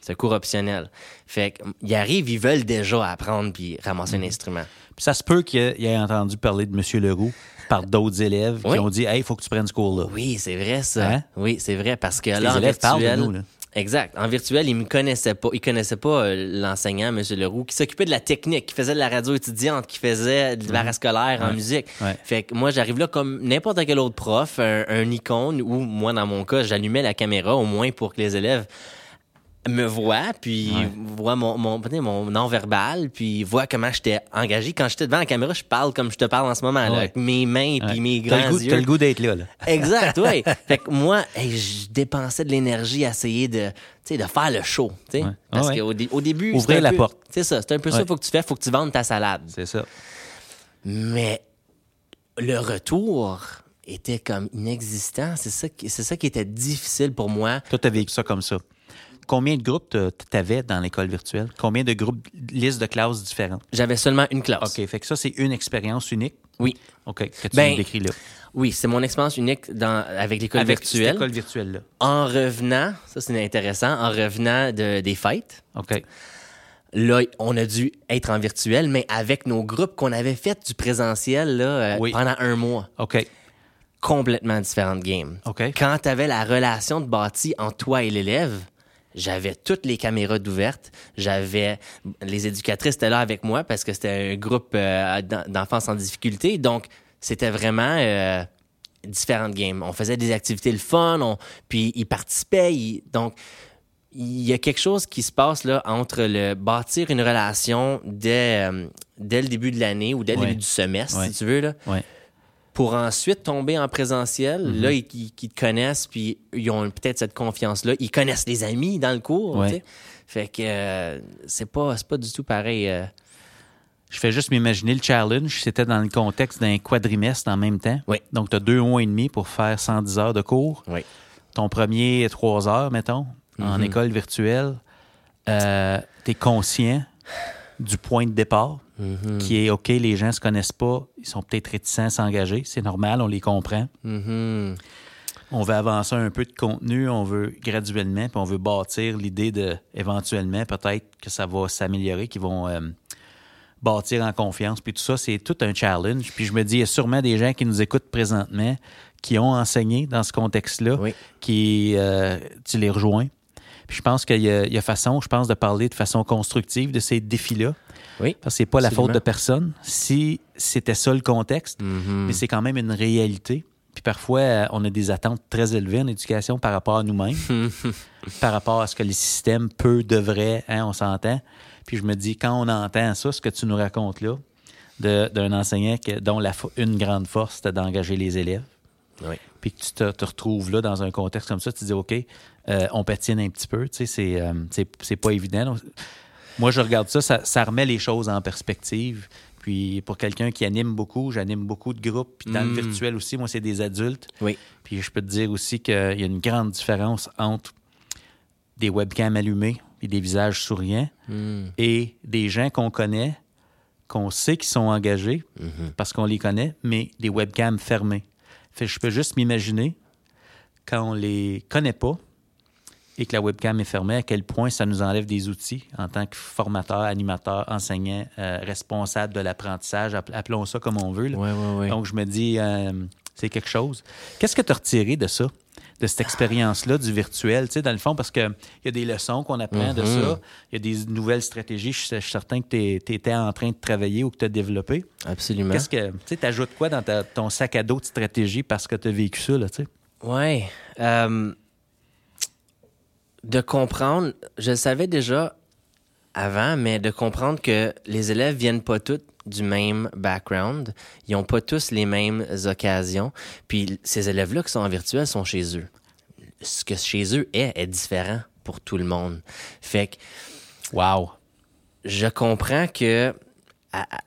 C'est un cours optionnel. Fait qu'ils arrivent, ils veulent déjà apprendre puis ramasser Mhm. un instrument. Puis ça se peut qu'il ait, entendu parler de M. Leroux par d'autres élèves Oui. qui ont dit Hey, il faut que tu prennes ce cours-là. Oui, c'est vrai ça. Hein? Oui, c'est vrai parce que Les là en élèves parlent de nous, là. Exact. En virtuel, ils me connaissaient pas. Ils connaissaient pas euh, l'enseignant, M. Leroux, qui s'occupait de la technique, qui faisait de la radio étudiante, qui faisait de en Mhm. Ouais. musique. Ouais. Fait que moi, j'arrive là comme n'importe quel autre prof, un, un icône, ou moi, dans mon cas, j'allumais la caméra au moins pour que les élèves me voient, puis Ouais. voient mon, mon, mon non-verbal, puis voient comment j'étais engagé. Quand j'étais devant la caméra, je parle comme je te parle en ce moment, là, Ouais. avec mes mains puis Ouais. mes T'as grands le goût, yeux. t'as le goût d'être là. là. *laughs* Exact, oui. *laughs* fait que moi, hey, je dépensais de l'énergie à essayer de, de faire le show. Parce Ah ouais. qu'au dé- au début. Ouvrir la peu- porte. C'est ça, c'est un peu ça faut que tu fais. faut que tu vendes ta salade. C'est ça. Mais le retour était comme inexistant. C'est ça, qui- c'est ça qui était difficile pour moi. Toi, tu as vécu ça comme ça? Combien de groupes tu avais dans l'école virtuelle? Combien de groupes, listes de classes différentes? J'avais seulement une classe. OK, fait que ça, c'est une expérience unique? Oui. OK, que tu Ben, décris là. Oui, c'est mon expérience unique dans, avec l'école Avec virtuelle. cette école virtuelle-là. En revenant, ça c'est intéressant, en revenant de, des fêtes, OK. là, on a dû être en virtuel, mais avec nos groupes qu'on avait fait du présentiel là, euh, Oui. pendant un mois. OK. Complètement différentes games. OK. Quand tu avais la relation de bâti entre toi et l'élève, j'avais toutes les caméras d'ouvertes. J'avais les éducatrices étaient là avec moi parce que c'était un groupe euh, d'en- d'enfants en difficulté. Donc, c'était vraiment euh, différentes games. On faisait des activités le fun, on- puis ils participaient. ils- donc, il y a quelque chose qui se passe là entre le bâtir une relation dès, euh, dès le début de l'année ou dès le Ouais. début du semestre, Ouais. si tu veux, là, Ouais. Pour ensuite tomber en présentiel. Mhm. Là, ils, ils- ils te connaissent, puis ils ont peut-être cette confiance-là. Ils connaissent les amis dans le cours. Ouais. Fait que euh, c'est pas, du tout pareil. euh. Je fais juste m'imaginer le challenge. C'était dans le contexte d'un quadrimestre en même temps. Oui. Donc, tu as deux mois et demi pour faire 110 heures de cours. Oui. Ton premier, trois heures, mettons, en Mhm. école virtuelle. tu es conscient du point de départ, Mhm. qui est OK, les gens se connaissent pas, ils sont peut-être réticents à s'engager. C'est normal, on les comprend. Mhm. On veut avancer un peu de contenu, on veut graduellement, puis on veut bâtir l'idée de, éventuellement, peut-être que ça va s'améliorer, qu'ils vont euh, bâtir en confiance. Puis tout ça, c'est tout un challenge. Puis je me dis, il y a sûrement des gens qui nous écoutent présentement, qui ont enseigné dans ce contexte-là, Oui. qui, euh, tu les rejoins. Puis je pense qu'il y, y a façon, je pense, de parler de façon constructive de ces défis-là. Oui. Parce que c'est pas la faute de personne. Si c'était ça le contexte, Mhm. mais c'est quand même une réalité. Puis parfois, euh, on a des attentes très élevées en éducation par rapport à nous-mêmes, *laughs* par rapport à ce que les systèmes peut, devrait, hein, on s'entend. Puis je me dis, quand on entend ça, ce que tu nous racontes là, d'un enseignant que- dont la, une grande force, c'était d'engager les élèves, Oui. puis que tu te, te retrouves là dans un contexte comme ça, tu te dis, OK, euh, on patine un petit peu, tu sais, c'est, euh, pas évident. Moi, je regarde ça, ça, ça remet les choses en perspective. Puis pour quelqu'un qui anime beaucoup, j'anime beaucoup de groupes. Puis dans le virtuel aussi, moi, c'est des adultes. Oui. Puis je peux te dire aussi qu'il y a une grande différence entre des webcams allumés et des visages souriants Mhm. et des gens qu'on connaît, qu'on sait qu'ils sont engagés Mhm. parce qu'on les connaît, mais des webcams fermées. Fait que je peux juste m'imaginer quand on les connaît pas et que la webcam est fermée, à quel point ça nous enlève des outils en tant que formateur, animateur, enseignant, euh, responsable de l'apprentissage, app- appelons ça comme on veut. là. Ouais, ouais, ouais. Donc, je me dis, euh, c'est quelque chose. Qu'est-ce que tu as retiré de ça, de cette expérience-là, du virtuel, tu sais, dans le fond, parce qu'il y a des leçons qu'on apprend de Mhm. ça, il y a des nouvelles stratégies, je suis je suis certain que tu étais en train de travailler ou que tu as développé. Absolument. Qu'est-ce que, tu sais, ajoutes quoi dans ta- ton sac à dos de stratégie parce que tu as vécu ça, là, tu sais? Ouais. Euh, de comprendre, je le savais déjà avant, mais de comprendre que les élèves viennent pas tous du même background, ils ont pas tous les mêmes occasions, puis ces élèves-là qui sont en virtuel sont chez eux. Ce que chez eux est est différent pour tout le monde. Fait que Wow! je comprends que à- à-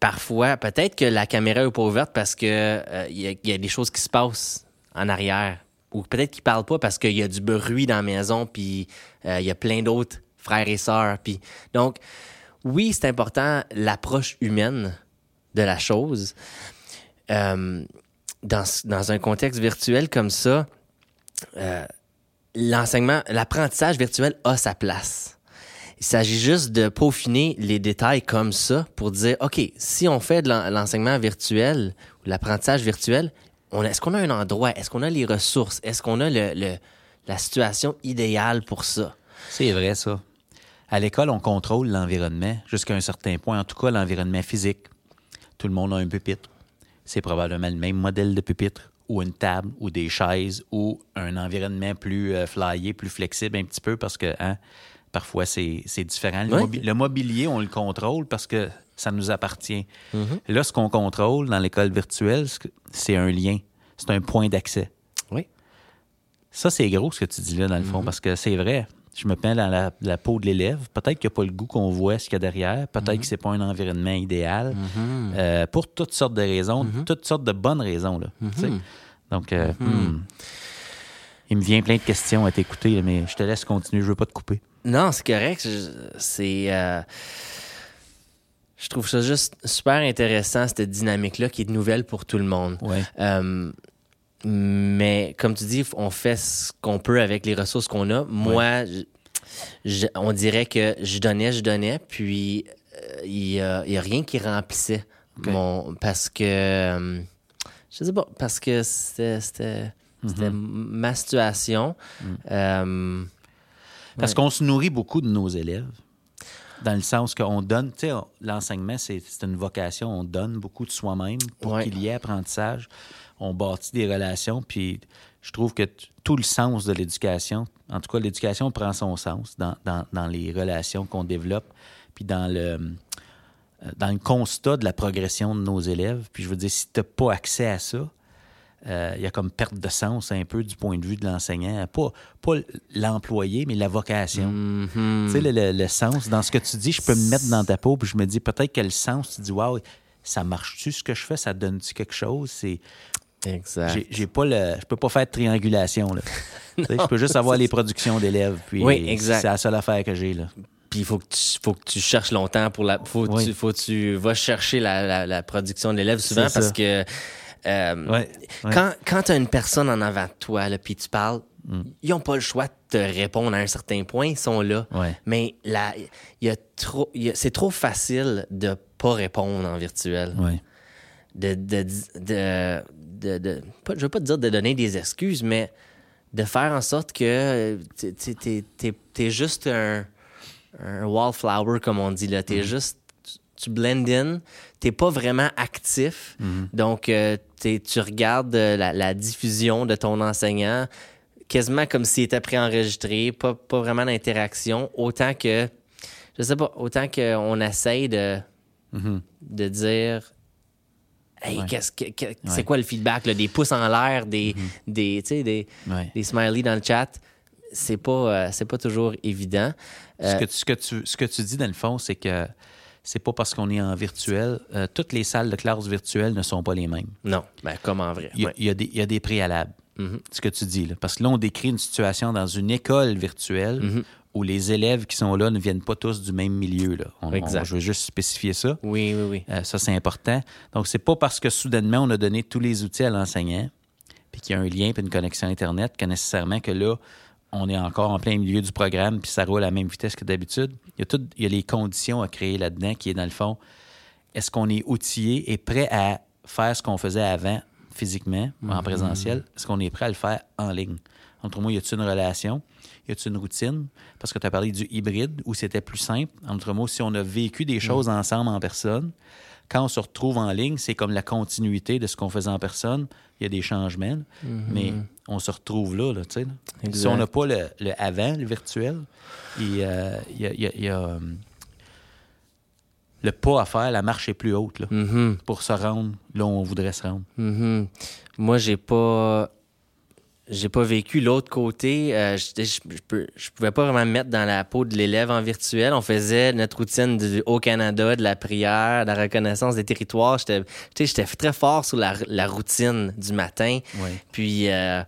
parfois, peut-être que la caméra est pas ouverte parce que euh, y, il y a des choses qui se passent en arrière. Ou peut-être qu'ils parlent pas parce qu'il y a du bruit dans la maison, puis euh, il y a plein d'autres frères et sœurs. Puis donc, oui, c'est important l'approche humaine de la chose. Euh, dans, dans un contexte virtuel comme ça, euh, l'enseignement, l'apprentissage virtuel a sa place. Il s'agit juste de peaufiner les détails comme ça pour dire, OK, si on fait de l'en- l'enseignement virtuel ou l'apprentissage virtuel, est-ce qu'on a un endroit? Est-ce qu'on a les ressources? Est-ce qu'on a le, le- la situation idéale pour ça? C'est vrai, ça. À l'école, on contrôle l'environnement jusqu'à un certain point, en tout cas l'environnement physique. Tout le monde a un pupitre. C'est probablement le même modèle de pupitre, ou une table, ou des chaises, ou un environnement plus euh, flyé, plus flexible un petit peu, parce que hein, parfois c'est différent. Le mobilier, on le contrôle parce que ça nous appartient. Mhm. Là, ce qu'on contrôle dans l'école virtuelle, c'est un lien, c'est un point d'accès. Oui. Ça, c'est gros ce que tu dis là, dans le fond, parce que c'est vrai. je me mets dans la, la peau de l'élève. Peut-être qu'il n'y a pas le goût qu'on voit ce qu'il y a derrière. Peut-être que c'est pas un environnement idéal. Euh, pour toutes sortes de raisons, toutes sortes de bonnes raisons. Là. Donc, euh, hmm. il me vient plein de questions à t'écouter, mais je te laisse continuer. Je veux pas te couper. Non, c'est correct. C'est. euh, je trouve ça juste super intéressant, cette dynamique-là, qui est nouvelle pour tout le monde. Ouais. Euh, mais comme tu dis, on fait ce qu'on peut avec les ressources qu'on a. Moi, je- on dirait que je donnais, je donnais, puis euh, il n'y a, il y a rien qui remplissait mon. Parce que. euh, je sais pas, parce que c'était. C'était ma situation. Euh, Parce qu'on se nourrit beaucoup de nos élèves. Dans le sens qu'on donne, tu sais, l'enseignement, c'est une vocation. On donne beaucoup de soi-même pour Ouais. qu'il y ait apprentissage. On bâtit des relations. Puis je trouve que tout le sens de l'éducation, en tout cas, l'éducation prend son sens dans, dans- dans les relations qu'on développe, puis dans le, euh, dans le constat de la progression de nos élèves. Puis je veux dire, si tu n'as pas accès à ça, euh, il y a comme perte de sens un peu du point de vue de l'enseignant. Pas, pas l'employé, mais la vocation. mhm. Tu sais, le, le- le sens, dans ce que tu dis, je peux me mettre dans ta peau, puis je me dis peut-être que le sens, tu dis, waouh, ça marche-tu ce que je fais, ça donne-tu quelque chose? C'est, Exact. j'ai, j'ai pas le, je peux pas faire de triangulation, là. *laughs* Je peux juste avoir les productions d'élèves, puis Oui, exact. c'est la seule affaire que j'ai, là. Puis il faut que tu faut que tu cherches longtemps pour la faut Oui. tu faut que tu vas chercher la, la, la production de l'élève souvent parce ça. que euh, Ouais, ouais. quand quand tu as une personne en avant de toi là puis tu parles Mm. ils ont pas le choix de te répondre à un certain point, ils sont là. Ouais. Mais là y a trop c'est trop facile de pas répondre en virtuel. De de de, de, de- pas, je veux pas te dire de donner des excuses mais de faire en sorte que t'es- t'es juste un un wallflower, comme on dit. là. T'es juste. tu- Tu blend in, t'es pas vraiment actif. Donc, euh, tu regardes euh, la, la diffusion de ton enseignant quasiment comme s'il était préenregistré, pas, pas vraiment d'interaction. Autant que. Je sais pas, autant qu'on essaye de, de dire. Hey, Ouais. qu'est-ce que, que- Ouais. c'est quoi le feedback? là? Des pouces en l'air, des, des, sais, des, Ouais. des smileys dans le chat. C'est pas, euh, c'est pas toujours évident. Ce, que tu, ce, que tu, ce que tu dis, dans le fond, c'est que c'est pas parce qu'on est en virtuel, euh, toutes les salles de classe virtuelles ne sont pas les mêmes. non, ben, comme en vrai. Il y a, ouais. il y a des, il y a des préalables. Mhm. Ce que tu dis, là. Parce que là, on décrit une situation dans une école virtuelle Mhm. où les élèves qui sont là ne viennent pas tous du même milieu. Là. On- Exact. on- je veux juste spécifier ça. Oui, oui, oui. Euh, ça, c'est important. Donc, c'est pas parce que soudainement, on a donné tous les outils à l'enseignant, puis qu'il y a un lien puis une connexion Internet, que nécessairement que là, on est encore en plein milieu du programme, puis ça roule à la même vitesse que d'habitude. Il y a, tout, il y a les conditions à créer là-dedans qui est, dans le fond, est-ce qu'on est outillé et prêt à faire ce qu'on faisait avant physiquement, en présentiel? Est-ce qu'on est prêt à le faire en ligne? Entre moi, y a-t-il une relation? Y a-t-il une routine? Parce que tu as parlé du hybride où c'était plus simple. Entre mots, si on a vécu des choses ensemble en personne, quand on se retrouve en ligne, c'est comme la continuité de ce qu'on faisait en personne. Il y a des changements, là. mais on se retrouve là. Si on n'a pas le, le avant, le virtuel, il, euh, y a, il y a- il y a, euh, le pas à faire, la marche est plus haute là, Mhm, pour se rendre là où on voudrait se rendre. mhm. Moi, j'ai pas. J'ai pas vécu l'autre côté. Euh, je, pouvais pas vraiment me mettre dans la peau de l'élève en virtuel. On faisait notre routine du Haut-Canada, de la prière, de la reconnaissance des territoires. J'étais très fort sur la, la routine du matin. Puis euh,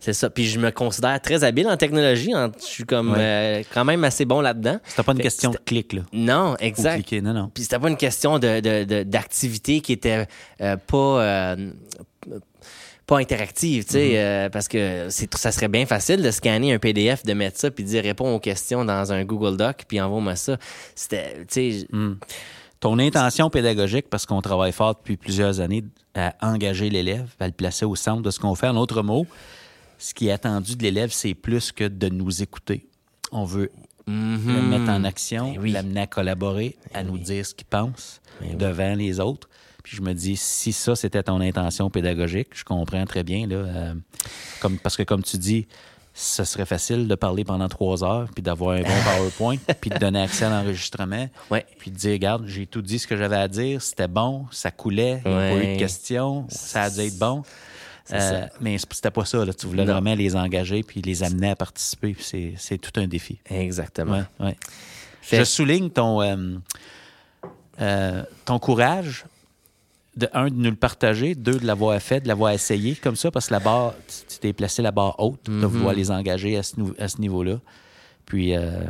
c'est ça. Puis je me considère très habile en technologie. hein. Je suis comme Ouais. euh, quand même assez bon là-dedans. C'était pas une Fait- question de clic là. Non, exact. cliquer, non, non. Puis c'était pas une question de, de- de- d'activité qui était euh, pas euh, pas interactive, tu sais, euh, parce que ça serait bien facile de scanner un PDF, de mettre ça, puis de dire réponds aux questions dans un Google Doc, puis envoie-moi ça. C'était, tu sais, Ton intention pédagogique, parce qu'on travaille fort depuis plusieurs années à engager l'élève, à le placer au centre de ce qu'on fait. En autre mot, ce qui est attendu de l'élève, c'est plus que de nous écouter. On veut le mettre en action, Ben oui. l'amener à collaborer, à nous dire ce qu'il pense devant les autres. Puis je me dis, si ça, c'était ton intention pédagogique, je comprends très bien, là, euh, comme, parce que comme tu dis, ce serait facile de parler pendant trois heures, puis d'avoir un bon *laughs* PowerPoint, puis de donner accès à l'enregistrement, Ouais. puis de dire, regarde, j'ai tout dit ce que j'avais à dire, c'était bon, ça coulait, il n'y a pas eu de questions, ça a dû être bon. Ça. Euh, mais c'était pas ça. Là. Tu voulais Non. vraiment les engager puis les amener à participer. C'est c'est tout un défi. Exactement. Ouais, ouais. Fait- Je souligne ton, euh, euh, ton courage, de un, de nous le partager, deux, de l'avoir fait, de l'avoir essayé comme ça, parce que la barre, tu t'es placé la barre haute, de Mhm. vouloir les engager à ce, nou- à ce niveau-là. Puis, euh,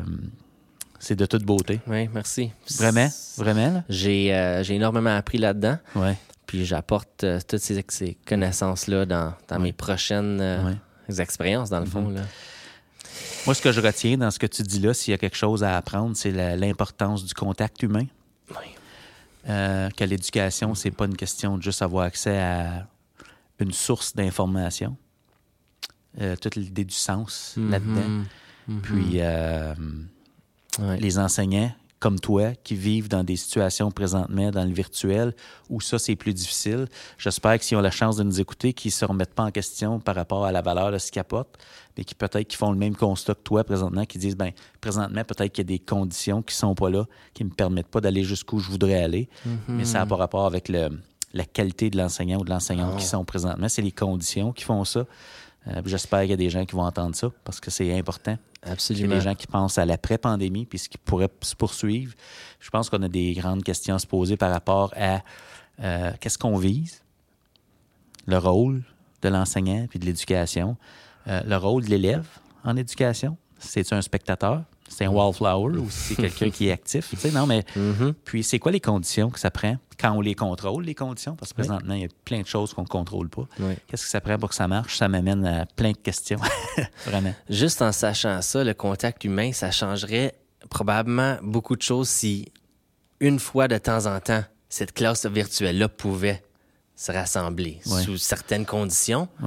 c'est de toute beauté. Oui, merci. Vraiment? Vraiment? J'ai euh, j'ai énormément appris là-dedans. Ouais. Puis j'apporte euh, toutes ces, ces connaissances-là dans, dans mes prochaines Ouais. expériences, dans le fond. Là. Moi, ce que je retiens dans ce que tu dis là, s'il y a quelque chose à apprendre, c'est l'importance du contact humain. Oui. Euh, que l'éducation, c'est pas une question de juste avoir accès à une source d'information. Euh, toute l'idée du sens là-dedans. Mhm. Puis euh, Ouais. les enseignants comme toi qui vivent dans des situations présentement dans le virtuel où ça c'est plus difficile. J'espère que s'ils ont la chance de nous écouter, qu'ils se remettent pas en question par rapport à la valeur de ce qu'ils apportent, mais qui peut-être qui font le même constat que toi présentement, qui disent ben présentement peut-être qu'il y a des conditions qui sont pas là, qui me permettent pas d'aller jusqu'où je voudrais aller, mais ça n'a pas rapport avec le, la qualité de l'enseignant ou de l'enseignante qui sont présentement, c'est les conditions qui font ça. Euh, J'espère qu'il y a des gens qui vont entendre ça parce que c'est important. Il y a Absolument. des gens qui pensent à l'après-pandémie puis ce qui pourrait se poursuivre. Je pense qu'on a des grandes questions à se poser par rapport à euh, qu'est-ce qu'on vise, le rôle de l'enseignant puis de l'éducation, euh, le rôle de l'élève en éducation. C'est-tu un spectateur? C'est un wallflower ou c'est quelqu'un qui est actif? Tu sais, non, mais Mhm. puis c'est quoi les conditions que ça prend? Quand on les contrôle, les conditions? Parce que présentement, il y a plein de choses qu'on ne contrôle pas. Oui. Qu'est-ce que ça prend pour que ça marche? Ça m'amène à plein de questions. *laughs* Vraiment. Juste en sachant ça, le contact humain, ça changerait probablement beaucoup de choses si, une fois de temps en temps, cette classe virtuelle-là pouvait se rassembler sous certaines conditions. Tu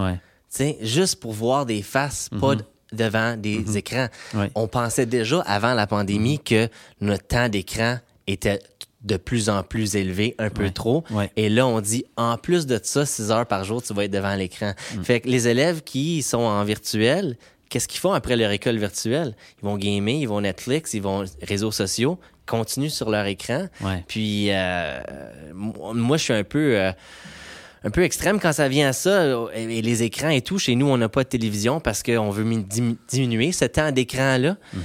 sais, juste pour voir des faces, pas Mhm. d- devant des écrans. Ouais. On pensait déjà avant la pandémie Mhm. que notre temps d'écran était de plus en plus élevé, un peu Ouais. trop. Ouais. Et là, on dit, en plus de ça, 6 heures par jour, tu vas être devant l'écran. Mm. Fait que les élèves qui sont en virtuel, qu'est-ce qu'ils font après leur école virtuelle? Ils vont gamer, ils vont Netflix, ils vont réseaux sociaux, continuent sur leur écran. Ouais. Puis euh, moi, moi, je suis un peu euh, un peu extrême quand ça vient à ça. Et les écrans et tout, chez nous, on n'a pas de télévision parce qu'on veut mi- dim- diminuer ce temps d'écran-là. Mm-hmm.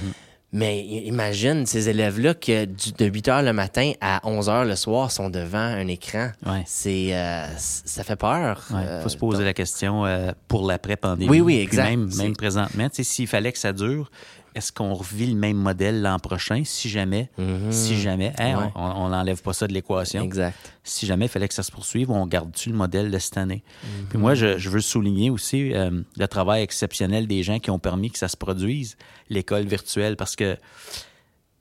Mais imagine ces élèves-là que du- de 8 heures le matin à 11 heures le soir sont devant un écran. Ouais. C'est, euh, ça fait peur. Il Euh, faut se poser la question euh, pour l'après-pandémie. Oui, oui, exact. Même, même présentement, s'il fallait que ça dure, est-ce qu'on revit le même modèle l'an prochain? Si jamais, Mhm. si jamais, hein, Ouais. on n'enlève pas ça de l'équation. Exact. Si jamais il fallait que ça se poursuive, on garde-tu le modèle de cette année? Mhm. Puis moi, je, je veux souligner aussi euh, le travail exceptionnel des gens qui ont permis que ça se produise, l'école virtuelle, parce que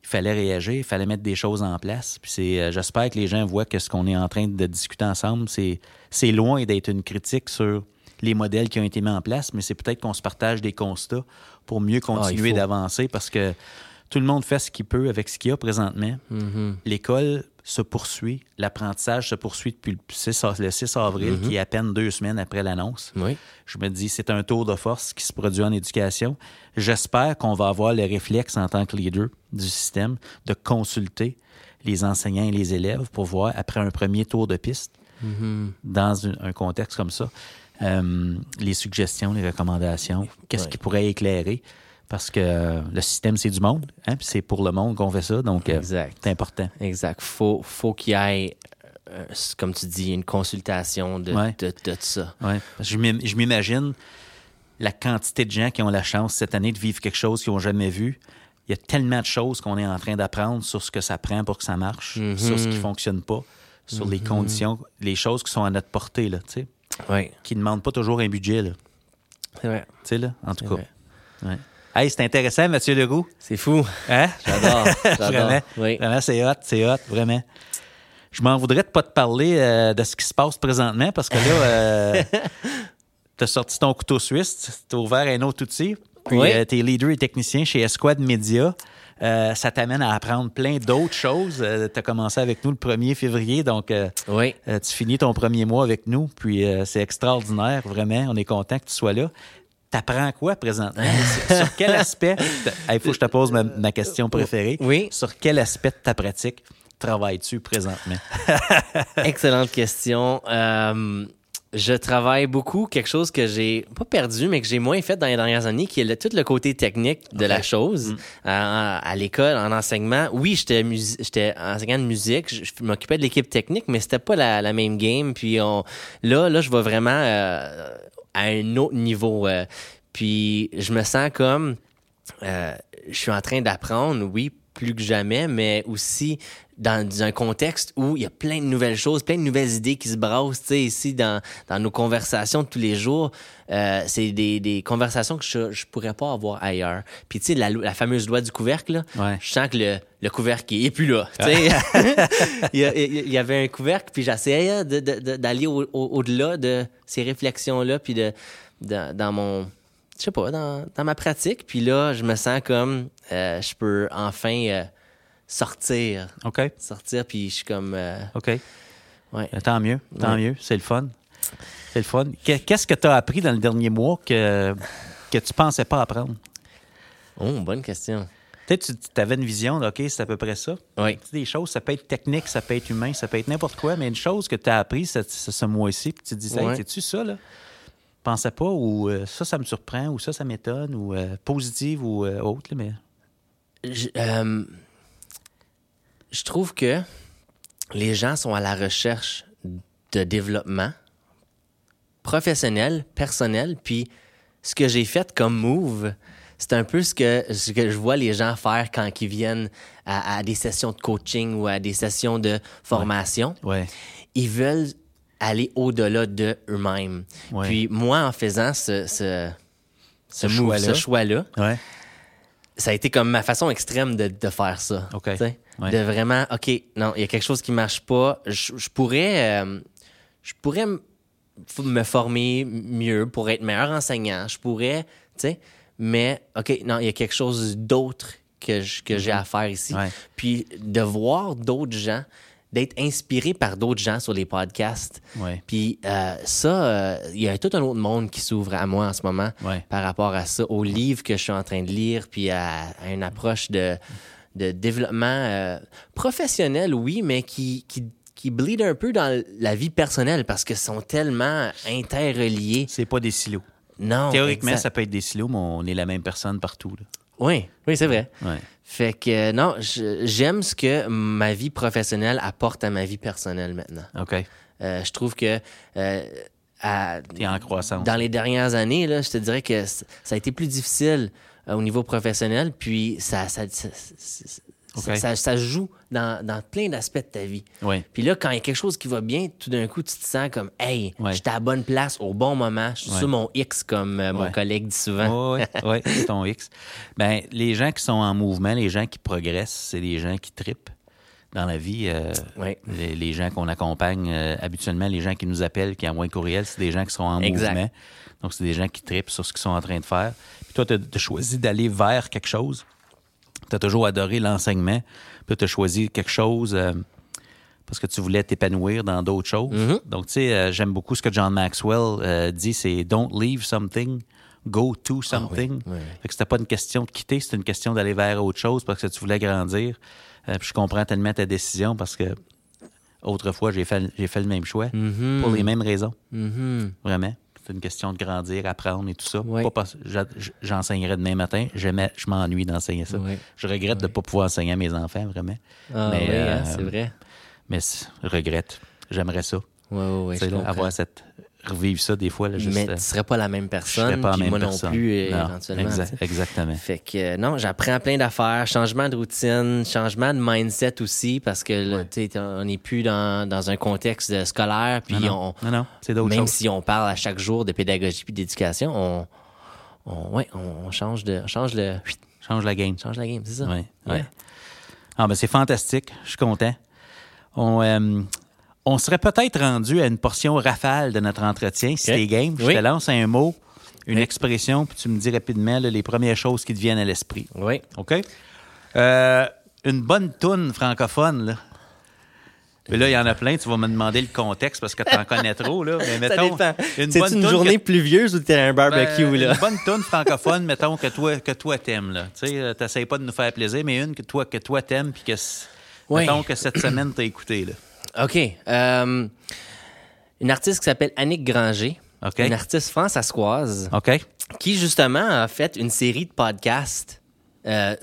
il fallait réagir, il fallait mettre des choses en place. Puis c'est, euh, j'espère que les gens voient que ce qu'on est en train de discuter ensemble, c'est, c'est loin d'être une critique sur les modèles qui ont été mis en place, mais c'est peut-être qu'on se partage des constats pour mieux continuer faut. d'avancer parce que tout le monde fait ce qu'il peut avec ce qu'il y a présentement. Mhm. L'école se poursuit, l'apprentissage se poursuit depuis le 6, a- le 6 avril, qui est à peine deux semaines après l'annonce. Oui. Je me dis, c'est un tour de force qui se produit en éducation. J'espère qu'on va avoir le réflexe en tant que leader du système de consulter les enseignants et les élèves pour voir, après un premier tour de piste, Mhm. dans un contexte comme ça, euh, les suggestions, les recommandations, qu'est-ce Ouais. qui pourrait éclairer? Parce que euh, le système, c'est du monde. Hein, puis c'est pour le monde qu'on fait ça. Donc, euh, c'est important. Exact. Faut, faut qu'il y ait, comme tu dis, une consultation de, Ouais. de, de ça. Ouais. Parce que Je m'im- je m'imagine la quantité de gens qui ont la chance cette année de vivre quelque chose qu'ils n'ont jamais vu. Il y a tellement de choses qu'on est en train d'apprendre sur ce que ça prend pour que ça marche, sur ce qui fonctionne pas, sur les conditions, les choses qui sont à notre portée, là, tu qui ne demandent pas toujours un budget. Là, c'est vrai. tu sais, là, en tout cas. vrai. Ouais. Hey, c'est intéressant, Mathieu Leroux. C'est fou. Hein? *laughs* J'adore. *laughs* Vraiment. Oui. Vraiment, c'est hot, c'est hot, vraiment. Je m'en voudrais de pas te parler euh, de ce qui se passe présentement parce que là, euh, *laughs* t'as sorti ton couteau suisse, t'as ouvert un autre outil, puis Oui. euh, t'es leader et technicien chez Esquad Media. Euh, ça t'amène à apprendre plein d'autres choses. Euh, t'as commencé avec nous le 1er février, donc euh, Oui. euh, tu finis ton premier mois avec nous, puis euh, c'est extraordinaire, vraiment. On est content que tu sois là. T'apprends quoi présentement? *laughs* sur, quel aspect? Il faut que je te pose ma, ma question préférée. Oui. Sur quel aspect de ta pratique travailles-tu présentement? *laughs* Excellente question. Euh, je travaille beaucoup quelque chose que j'ai pas perdu, mais que j'ai moins fait dans les dernières années, qui est le- tout le côté technique de la chose. Mm. À, à l'école, en enseignement, oui, j'étais j'étais enseignant de musique, je, je m'occupais de l'équipe technique, mais c'était pas la, la même game. Puis on, là, là, je vais vraiment euh, à un autre niveau. euh, puis je me sens comme euh, je suis en train d'apprendre, oui, plus que jamais, mais aussi dans, un contexte où il y a plein de nouvelles choses, plein de nouvelles idées qui se brassent, tu sais, ici dans, dans nos conversations de tous les jours. Euh, c'est des, des conversations que je, je pourrais pas avoir ailleurs. Puis tu sais, la, la fameuse loi du couvercle, là, Ouais. je sens que le, le couvercle il est plus là. tu sais. *laughs* *laughs* il, y a- il y avait un couvercle, puis j'essayais d'aller au- au- au-delà de ces réflexions-là, puis de, de- dans mon, je sais pas, dans, dans ma pratique. Puis là, je me sens comme euh, je peux enfin euh, sortir, OK. sortir, puis je suis comme, euh, OK. ouais. Tant mieux. Tant Ouais. mieux. C'est le fun. C'est le fun. Que- Qu'est-ce que tu as appris dans le dernier mois que, que tu pensais pas apprendre? Oh, bonne question. Peut-être que tu avais une vision, de, OK, c'est à peu près ça. Oui. Tu des choses, ça peut être technique, ça peut être humain, ça peut être n'importe quoi, mais une chose que tu as appris ce, ce- mois-ci, puis tu te dis, hey, Ouais. c'est-tu ça, là? Pensais pas, ou euh, ça, ça me surprend, ou ça, ça m'étonne, ou euh, positive, ou euh, autre, là, mais. Je, je trouve que les gens sont à la recherche de développement professionnel, personnel, puis ce que j'ai fait comme move, c'est un peu ce que, ce que je vois les gens faire quand ils viennent à, à des sessions de coaching ou à des sessions de formation. Ouais. Ils veulent aller au-delà de eux-mêmes. Ouais. Puis moi, en faisant ce, ce, ce, choix-là. ce choix-là, Ouais. ça a été comme ma façon extrême de, de faire ça. Ouais. De vraiment, OK, non, il y a quelque chose qui marche pas. Je, je pourrais, euh, je pourrais f- me former mieux pour être meilleur enseignant. Je pourrais, tu sais, mais OK, non, il y a quelque chose d'autre que je- que j'ai à faire ici. Ouais. Puis de voir d'autres gens, d'être inspiré par d'autres gens sur les podcasts. Ouais. Puis euh, ça, euh, il y a tout un autre monde qui s'ouvre à moi en ce moment Ouais. par rapport à ça, aux livres que je suis en train de lire, puis à, à une approche de, de développement euh, professionnel, oui, mais qui, qui, qui bleed un peu dans la vie personnelle parce que sont tellement interreliés. C'est pas des silos. Non. Théoriquement, exact. ça peut être des silos, mais on est la même personne partout. Là. Oui, oui, c'est vrai. Ouais. Fait que euh, non, j'aime ce que ma vie professionnelle apporte à ma vie personnelle maintenant. OK. Euh, je trouve que euh, à- en croissance. dans les dernières années, là, je te dirais que ça a été plus difficile euh, au niveau professionnel, puis ça, ça, ça, ça- Ça- joue dans, dans plein d'aspects de ta vie. Puis là, quand il y a quelque chose qui va bien, tout d'un coup, tu te sens comme Hey, j'étais à la bonne place au bon moment, je suis Ouais. sur mon X, comme euh, mon collègue dit souvent. Oui, ouais, *laughs* c'est ton X. Ben, les gens qui sont en mouvement, les gens qui progressent, c'est les gens qui tripent dans la vie. euh, les, les gens qu'on accompagne euh, habituellement, les gens qui nous appellent, qui envoient un courriel, c'est des gens qui sont en Exact. mouvement. Donc, c'est des gens qui tripent sur ce qu'ils sont en train de faire. Puis toi, tu as choisi d'aller vers quelque chose? Tu as toujours adoré l'enseignement. Puis tu as choisi quelque chose euh, parce que tu voulais t'épanouir dans d'autres choses. Mm-hmm. Donc, tu sais, euh, j'aime beaucoup ce que John Maxwell euh, dit, c'est « Don't leave something, go to something Ah oui. Fait que c'était pas une question de quitter, c'était une question d'aller vers autre chose parce que tu voulais grandir. Puis je comprends tellement ta décision parce que autrefois, j'ai fait, j'ai fait le même choix Mm-hmm. pour les mêmes raisons. Mhm. Vraiment. C'est une question de grandir, apprendre et tout ça. J'enseignerais demain matin. J'aimais- Je m'ennuie d'enseigner ça. Je regrette de ne pas pouvoir enseigner à mes enfants, vraiment. Ah Mais, hein, euh, c'est vrai. Mais regrette. J'aimerais ça. Avoir cette. Revivre ça des fois. Là, juste, Mais euh, tu serais pas la même je serais personne, pas la même moi personne. non plus, euh, Non, éventuellement. exactement. Fait que euh, non, j'apprends plein d'affaires, changement de routine, changement de mindset aussi, parce que là, tu sais, on n'est plus dans, dans un contexte scolaire, puis Non, non, on, non, non, c'est d'autres même choses. si on parle à chaque jour de pédagogie puis d'éducation, on, on, ouais, on, change de, on change le, Change la game. change la game, c'est ça. Ouais, Ouais. ouais. Ah, ben c'est fantastique. Je suis content. On, euh, on serait peut-être rendu à une portion rafale de notre entretien. Si Ok. t'es game, je Oui. te lance un mot, une Oui. expression, puis tu me dis rapidement là, les premières choses qui te viennent à l'esprit. Oui. OK? Euh, une bonne toune francophone, là. Là, il y en a plein. Tu vas me demander le contexte parce que tu en connais trop. Là. Mais *laughs* mettons, une C'est bonne une journée que- pluvieuse ou t'es un barbecue, ben, là? Une bonne toune francophone, mettons, que toi, que toi t'aimes, là. Tu sais, euh, t'essayes pas de nous faire plaisir, mais une que toi, que toi t'aimes, puis que, mettons, que cette semaine t'as écouté, là. OK. euh, Une artiste qui s'appelle Annick Granger, OK. une artiste françaiscoise, OK. qui justement a fait une série de podcasts euh,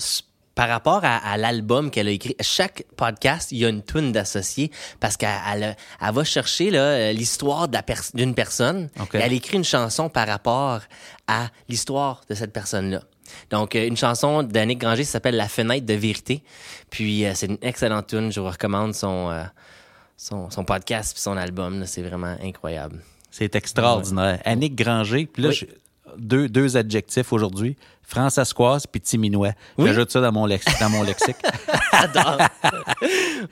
par rapport à, à l'album qu'elle a écrit. Chaque podcast, il y a une tune d'associé parce qu'elle elle, a- elle va chercher euh, l'histoire d'une personne et elle écrit une chanson par rapport à l'histoire de cette personne-là. Donc, une chanson d'Annick Granger s'appelle La fenêtre de vérité. Puis, euh, c'est une excellente tune. Je vous recommande son, euh, son, son podcast puis son album. C'est vraiment incroyable. C'est extraordinaire. Annick Granger, puis là, Oui. je- deux, deux adjectifs aujourd'hui. Françaiscoise puis timinois. Oui. J'ajoute ça dans mon, lex- dans mon lexique. *laughs* J'adore.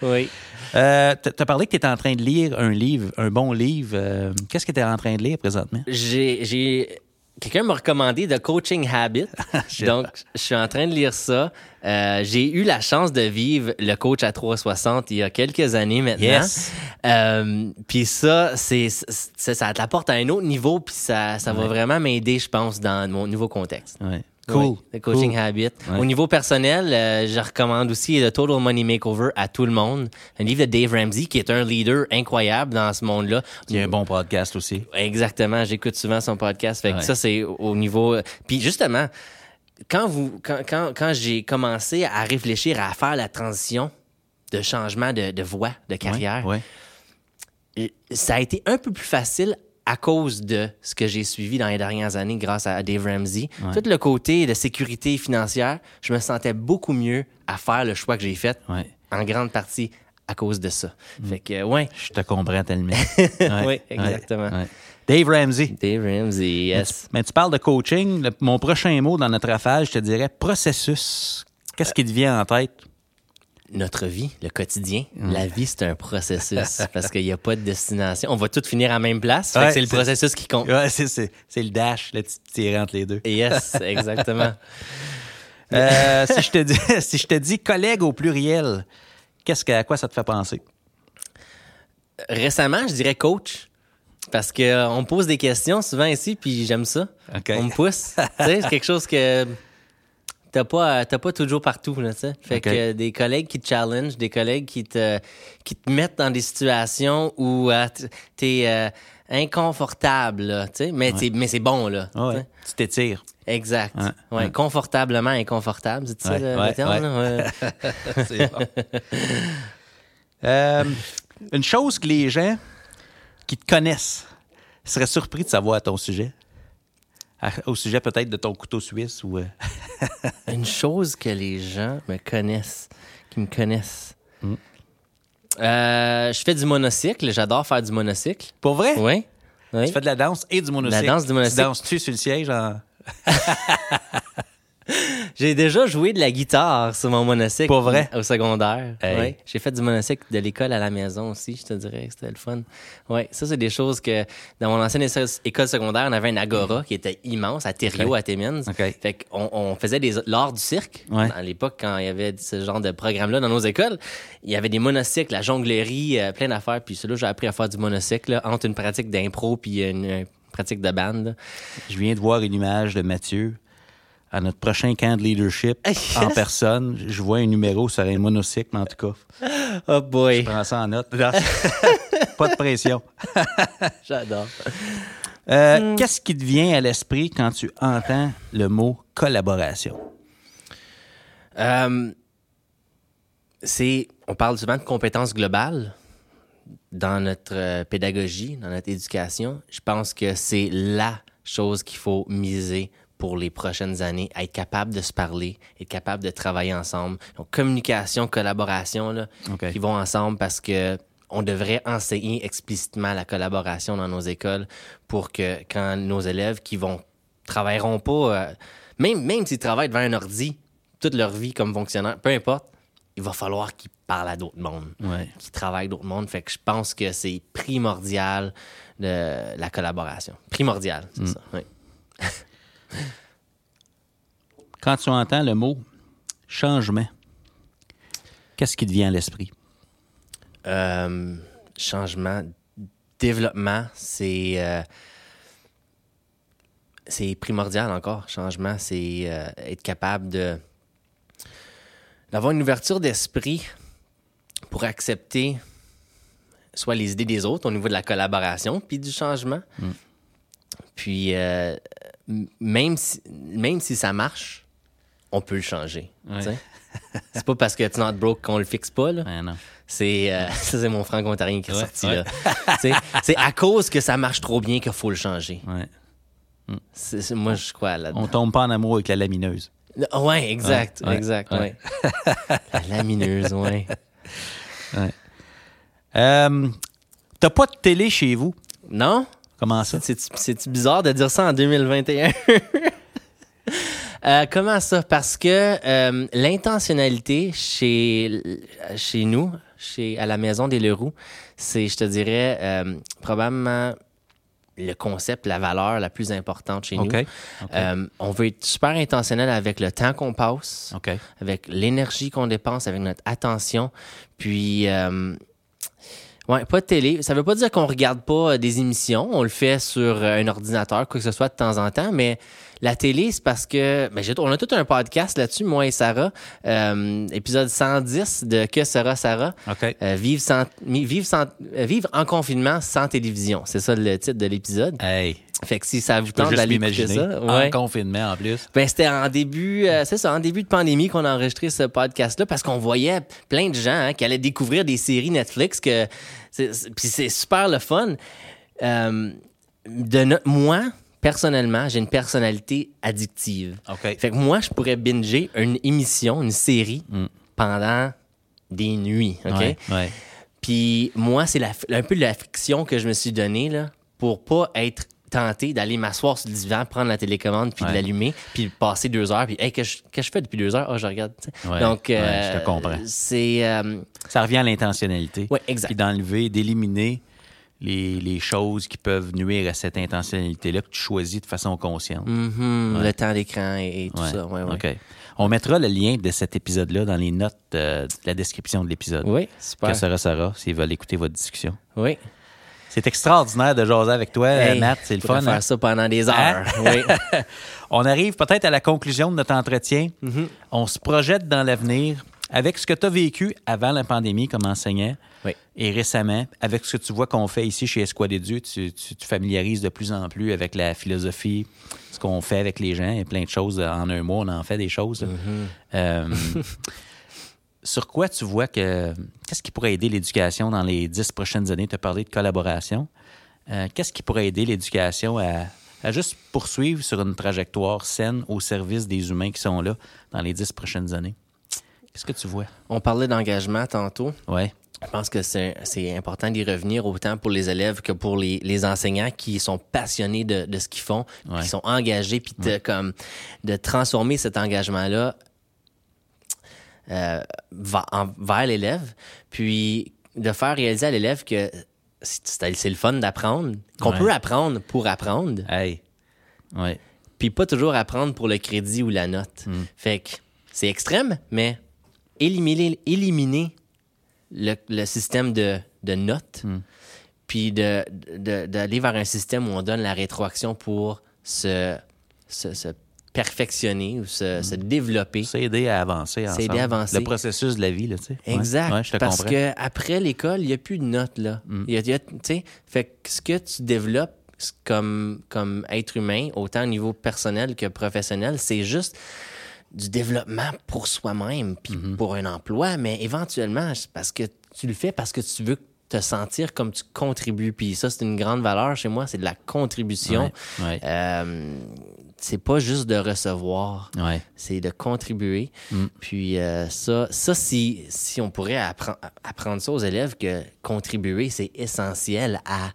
oui. Euh, t- T'as parlé que tu étais en train de lire un livre, un bon livre. Euh, Qu'est-ce que tu es en train de lire présentement? J'ai... Quelqu'un m'a recommandé The Coaching Habit. *laughs* J'ai- Donc, je suis en train de lire ça. Euh, j'ai eu la chance de vivre le coach à 360 il y a quelques années maintenant. Yes. Euh, puis ça, c'est, c'est- ça t'apporte à un autre niveau, puis ça, ça va vraiment m'aider, je pense, dans mon nouveau contexte. Ouais. Cool. Oui, The Coaching Cool. Habit. Ouais. Au niveau personnel, euh, je recommande aussi The Total Money Makeover à tout le monde. Un livre de Dave Ramsey, qui est un leader incroyable dans ce monde-là. Il y a un bon podcast aussi. Exactement, j'écoute souvent son podcast. Fait que Ouais. ça, c'est au au niveau. Puis justement, quand vous quand, quand, quand j'ai commencé à réfléchir à faire la transition de changement de, de voie, de carrière, Ouais. ça a été un peu plus facile à cause de ce que j'ai suivi dans les dernières années grâce à Dave Ramsey. Ouais. Tout le côté de sécurité financière, je me sentais beaucoup mieux à faire le choix que j'ai fait, Ouais. en grande partie à cause de ça. Mm. Fait que, ouais, Je te comprends tellement. *laughs* Ouais, Oui, exactement. Dave Ramsey. Dave Ramsey, yes. Mais tu parles de coaching. Le- mon prochain mot dans notre affaire, je te dirais processus. Qu'est-ce qui te vient en tête? Notre vie, le quotidien, la vie, c'est un processus *laughs* parce qu'il n'y a pas de destination. On va tous finir à la même place. Ouais, c'est le processus qui compte. Ouais, c'est, le dash, le petit tiré entre les deux. Yes, *laughs* exactement. Euh, si, je te dis, *laughs* si je te dis collègue au pluriel, qu'est-ce que, à quoi ça te fait penser? Récemment, je dirais coach parce que euh, me pose des questions souvent ici, puis j'aime ça. On me pousse. c'est quelque chose que t'as pas, t'as pas toujours partout, là, tu sais. Fait que euh, des collègues qui te challenge, des collègues qui te, qui te mettent dans des situations où euh, t'es euh, inconfortable, là, tu sais. Mais, t'es- mais c'est bon, là. Ah Ouais, tu t'étires. Exact. Ouais, Ouais, ouais. Confortablement inconfortable, c'est ça Ouais, le, ouais, terme? ouais. là? Ouais. *laughs* C'est bon. *laughs* Euh, une chose que les gens qui te connaissent seraient surpris de savoir à ton sujet. Au sujet peut-être de ton couteau suisse ou. euh, *laughs* Une chose que les gens me connaissent, qui me connaissent. Mm. Euh, je fais du monocycle, j'adore faire du monocycle. Pour vrai? Oui. oui. Tu fais de la danse et du monocycle. La danse du monocycle. Tu danses-tu sur le siège en. *laughs* J'ai déjà joué de la guitare sur mon monocycle. Vrai? Au secondaire. Hey. Oui. J'ai fait du monocycle de l'école à la maison aussi, je te dirais que c'était le fun. Oui, ça, c'est des choses que dans mon ancienne éco- école secondaire, on avait un agora qui était immense à Thériault, à Timmins. Fait qu'on on faisait des l'art du cirque. Ouais. À l'époque, quand il y avait ce genre de programme-là dans nos écoles, il y avait des monocycles, la jonglerie, euh, plein d'affaires. Puis celui-là, j'ai appris à faire du monocycle là, entre une pratique d'impro puis une, une pratique de bande. Je viens de voir une image de Mathieu à notre prochain camp de leadership Yes. en personne. Je vois un numéro sur un monocycle, mais en tout cas. Oh boy, Je prends ça en note. *laughs* Pas de pression. *laughs* j'adore. Euh, Qu'est-ce qui te vient à l'esprit quand tu entends le mot collaboration? Euh, c'est, on parle souvent de compétences globales dans notre euh, pédagogie, dans notre éducation. Je pense que c'est la chose qu'il faut miser pour les prochaines années, être capable de se parler, être capable de travailler ensemble. Donc, communication, collaboration, là, qui vont ensemble parce que on devrait enseigner explicitement la collaboration dans nos écoles pour que quand nos élèves qui vont travailleront pas, euh, même, même s'ils travaillent devant un ordi toute leur vie comme fonctionnaire, peu importe, il va falloir qu'ils parlent à d'autres mondes, Ouais. qu'ils travaillent avec d'autres mondes. Fait que je pense que c'est primordial de la collaboration. Primordial, c'est ça. oui. *laughs* Quand tu entends le mot changement, qu'est-ce qui te vient à l'esprit? Euh, changement, développement, c'est euh, c'est primordial encore. Changement, c'est euh, être capable de d'avoir une ouverture d'esprit pour accepter soit les idées des autres au niveau de la collaboration puis du changement. Mm. Puis euh, même, si, même si ça marche, on peut le changer. Ouais. c'est pas parce que it's not broke qu'on le fixe pas. Là. Ouais, non. C'est euh, *laughs* ça, c'est mon franco-ontarien qui est Ouais, sorti là. C'est à cause que ça marche trop bien qu'il faut le changer. C'est- moi, je crois là-dedans. On tombe pas en amour avec la lamineuse. Ouais, exact, Ouais, exact, ouais. *laughs* La lamineuse, ouais. Euh, T'as pas de télé chez vous? Non? Comment ça? C'est, bizarre de dire ça en 2021. *laughs* Euh, comment ça? Parce que euh, l'intentionnalité chez, chez nous, chez, à la maison des Leroux, c'est, je te dirais, euh, probablement le concept, la valeur la plus importante chez nous. On veut être super intentionnel avec le temps qu'on passe, avec l'énergie qu'on dépense, avec notre attention. Puis, ouais, pas de télé. Ça veut pas dire qu'on regarde pas euh, des émissions. On le fait sur euh, un ordinateur, quoi que ce soit de temps en temps, mais la télé, c'est parce que ben, on a tout un podcast là-dessus, moi et Sarah. Euh, épisode 110 de Que sera Sarah? OK. Euh, vivre, sans, vivre, sans, euh, vivre en confinement sans télévision. C'est ça le titre de l'épisode. Hey, Fait que si ça vous tente d'aller écouter ça, En ouais. confinement, en plus. Ben, c'était en début, euh, c'est ça, en début de pandémie qu'on a enregistré ce podcast-là parce qu'on voyait plein de gens hein, qui allaient découvrir des séries Netflix que, puis c'est super le fun. Euh, de no- moi, personnellement, j'ai une personnalité addictive. Fait que moi, je pourrais binger une émission, une série Mm. pendant des nuits, ok? Ouais, ouais. Puis moi, c'est la- un peu la friction que je me suis donnée là, pour pas être tenté d'aller m'asseoir sur le divan, prendre la télécommande, puis de Ouais. l'allumer, puis passer deux heures, puis hey, que je, que je fais depuis deux heures, oh, je regarde. Ouais, Donc, euh, je te comprends. C'est. euh, Ça revient à l'intentionnalité. Ouais, exact. Puis d'enlever, d'éliminer les, les choses qui peuvent nuire à cette intentionnalité-là que tu choisis de façon consciente. mhm, le temps d'écran et, et tout Ouais. ça. Ouais. On mettra le lien de cet épisode-là dans les notes euh, de la description de l'épisode. Oui, super. Que Sarah Sarah, s'ils veulent écouter votre discussion. Oui. C'est extraordinaire de jaser avec toi, Hey, Matt. C'est le fun. faire hein? ça pendant des heures. Oui. *laughs* On arrive peut-être à la conclusion de notre entretien. Mm-hmm. On se projette dans l'avenir avec ce que tu as vécu avant la pandémie comme enseignant Oui. et récemment, avec ce que tu vois qu'on fait ici chez Escouade des Dieux, tu, tu te familiarises de plus en plus avec la philosophie, ce qu'on fait avec les gens. A plein de choses. En un mois, on en fait des choses. Mm-hmm. Euh, *laughs* sur quoi tu vois que. Qu'est-ce qui pourrait aider l'éducation dans les dix prochaines années? Tu as parlé de collaboration. Euh, Qu'est-ce qui pourrait aider l'éducation à, à juste poursuivre sur une trajectoire saine au service des humains qui sont là dans les dix prochaines années? Qu'est-ce que tu vois? On parlait d'engagement tantôt. Ouais. Je pense que c'est c'est important d'y revenir autant pour les élèves que pour les, les enseignants qui sont passionnés de, de ce qu'ils font, Ouais. qui sont engagés, puis de, comme, de transformer cet engagement-là euh, va- en- vers l'élève, puis de faire réaliser à l'élève que c'est le fun d'apprendre, qu'on Ouais. peut apprendre pour apprendre, Hey. Ouais. puis pas toujours apprendre pour le crédit ou la note. Mm. Fait que c'est extrême, mais éliminer, éliminer le, le système de, de notes, Mm. puis de- de- d'aller vers un système où on donne la rétroaction pour se, se, se perfectionner ou se, se développer. C'est aider à avancer ensemble. aider à avancer. Le processus de la vie, là, tu sais. Exact. Ouais, je te parce comprends. Que après l'école, il n'y a plus de notes, là. Il y a- il y a- tu sais, fait que ce que tu développes comme, comme être humain, autant au niveau personnel que professionnel, c'est juste du développement pour soi-même, puis Mm-hmm. pour un emploi, mais éventuellement, parce que tu le fais parce que tu veux te sentir comme tu contribues. Puis ça, c'est une grande valeur chez moi, c'est de la contribution. Ouais. Euh, c'est pas juste de recevoir Ouais. c'est de contribuer. Puis euh, ça, ça si, si on pourrait appren- apprendre ça aux élèves, que contribuer, c'est essentiel à,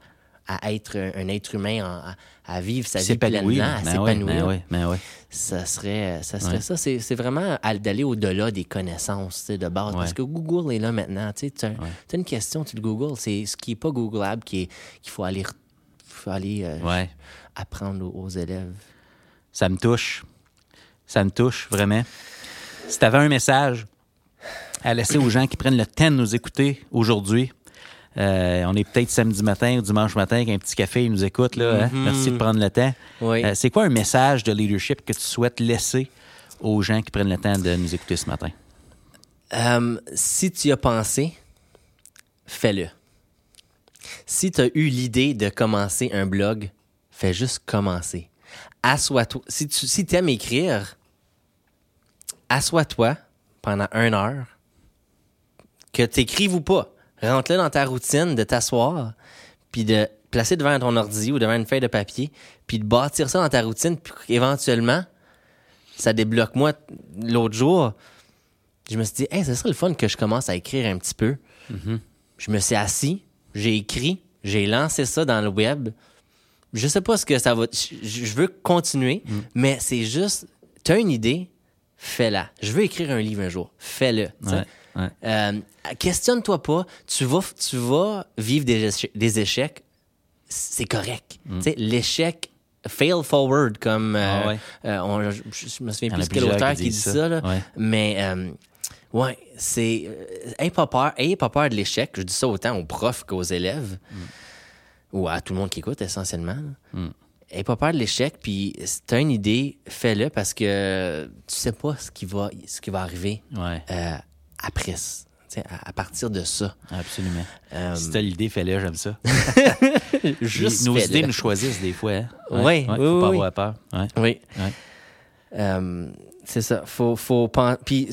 à être un, être humain, à, à vivre sa vie pleinement, à Ben ouais, s'épanouir. ben ouais, ben ouais. Ça serait, ça serait Ouais. ça. C'est, vraiment d'aller au-delà des connaissances de base. Parce Ouais. que Google est là maintenant. Tu as, une question, tu le Googles. C'est ce qui n'est pas Googlable qui qu'il faut aller, faut aller euh, Ouais. apprendre aux, aux élèves. Ça me touche. Ça me touche, vraiment. Si tu avais un message à laisser aux gens qui prennent le temps de nous écouter aujourd'hui, euh, on est peut-être samedi matin ou dimanche matin avec un petit café, ils nous écoutent. Là, hein? Merci de prendre le temps. Oui. Euh, c'est quoi un message de leadership que tu souhaites laisser aux gens qui prennent le temps de nous écouter ce matin? Euh, si tu y as pensé, fais-le. si tu as eu l'idée de commencer un blog, fais juste commencer. Assois-toi. Si tu si aimes écrire, assois-toi pendant une heure, que tu écrives ou pas. Rentre-le dans ta routine de t'asseoir, puis de placer devant ton ordi ou devant une feuille de papier, puis de bâtir ça dans ta routine, puis éventuellement, ça débloque. Moi, l'autre jour, je me suis dit, hey, ce serait le fun que je commence à écrire un petit peu. Je me suis assis, j'ai écrit, j'ai lancé ça dans le web. Je sais pas ce que ça va. Je, veux continuer, mais c'est juste, tu as une idée, fais-la. Je veux écrire un livre un jour, fais-le. Ouais, ouais. Euh, questionne-toi pas. Tu vas, tu vas vivre des échecs. Des échecs c'est correct. Mm. L'échec, fail forward, comme. euh, Ah ouais. euh, on- je, je me souviens plus quel auteur qui dit ça. ça. là. Mais, euh, ouais, c'est. euh, ayez pas peur. Ayez pas peur de l'échec. Je dis ça autant aux profs qu'aux élèves. Ou à tout le monde qui écoute, essentiellement. Mm. Ayez pas peur de l'échec, puis si t'as une idée, fais-le parce que tu sais pas ce qui va, ce qui va arriver Ouais, euh, après, à, à partir de ça. absolument. Euh, Si t'as l'idée, fais-le, j'aime ça. *laughs* Juste Nos idées nous choisissent des fois. Hein? Ouais, oui, faut oui, pas oui. avoir peur. Ouais. Oui. Ouais. Euh, c'est ça. Faut, faut Puis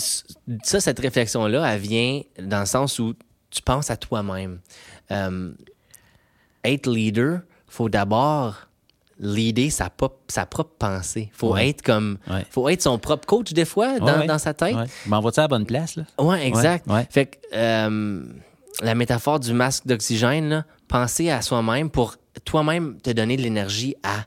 ça, cette réflexion-là, elle vient dans le sens où tu penses à toi-même. Euh, être leader, faut d'abord leader sa, pop- sa propre pensée. Faut Ouais. être comme, Ouais. faut être son propre coach des fois dans, Ouais, ouais. dans sa tête. Ouais. M'en vas-tu à la bonne place, là? Ouais, exact. Fait que euh, la métaphore du masque d'oxygène, penser à soi-même pour toi-même te donner de l'énergie à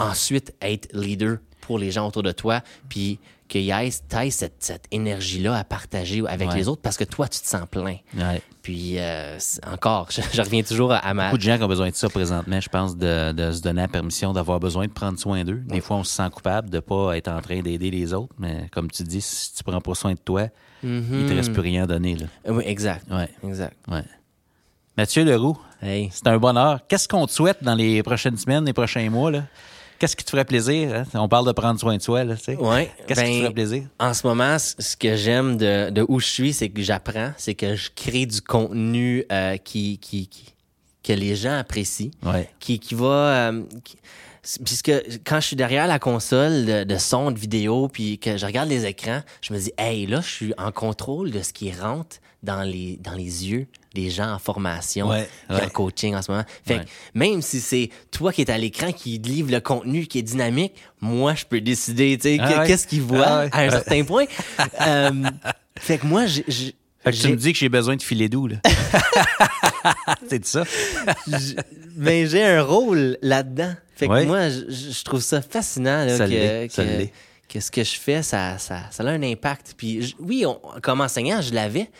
ensuite être leader pour les gens autour de toi, puis qu'il y ait cette, cette énergie-là à partager avec Ouais. les autres parce que toi, tu te sens plein. Ouais. Puis euh, encore, je, *laughs* je reviens toujours à, ma... Beaucoup de gens qui ont besoin de ça présentement, je pense, de, de se donner la permission d'avoir besoin de prendre soin d'eux. Des fois, on se sent coupable de ne pas être en train d'aider les autres, mais comme tu dis, si tu prends pas soin de toi, il te reste plus rien à donner. Là. Oui, exact. Exact. Mathieu Leroux, Hey. c'est un bonheur. Qu'est-ce qu'on te souhaite dans les prochaines semaines, les prochains mois? Là? Qu'est-ce qui te ferait plaisir? hein? On parle de prendre soin de soi. Là, tu sais. Ouais, Qu'est-ce qui ben, te ferait plaisir? En ce moment, ce que j'aime de, de où je suis, c'est que j'apprends, c'est que je crée du contenu euh, qui, qui, qui- que les gens apprécient, Ouais. qui, qui va... euh, qui- puisque quand je suis derrière la console de, de son, de vidéo, puis que je regarde les écrans, je me dis, hey, là, je suis en contrôle de ce qui rentre dans les, dans les yeux des gens en formation, Ouais, puis en ouais. coaching en ce moment. Fait Ouais. que même si c'est toi qui es à l'écran qui livre le contenu qui est dynamique, moi, je peux décider, tu sais, Ah que- ouais. qu'est-ce qu'ils voient Ah ouais. à un Ouais. certain point. *laughs* Euh, fait que moi, j'ai- Fait que tu me dis que j'ai besoin de filer doux. Là. *laughs* c'est ça? ben, j'ai un rôle là-dedans. Fait que Ouais. moi, je, trouve ça fascinant là, Ça que, que- ce que je fais, ça, ça, ça a un impact. Puis je- oui, on- comme enseignant, je l'avais,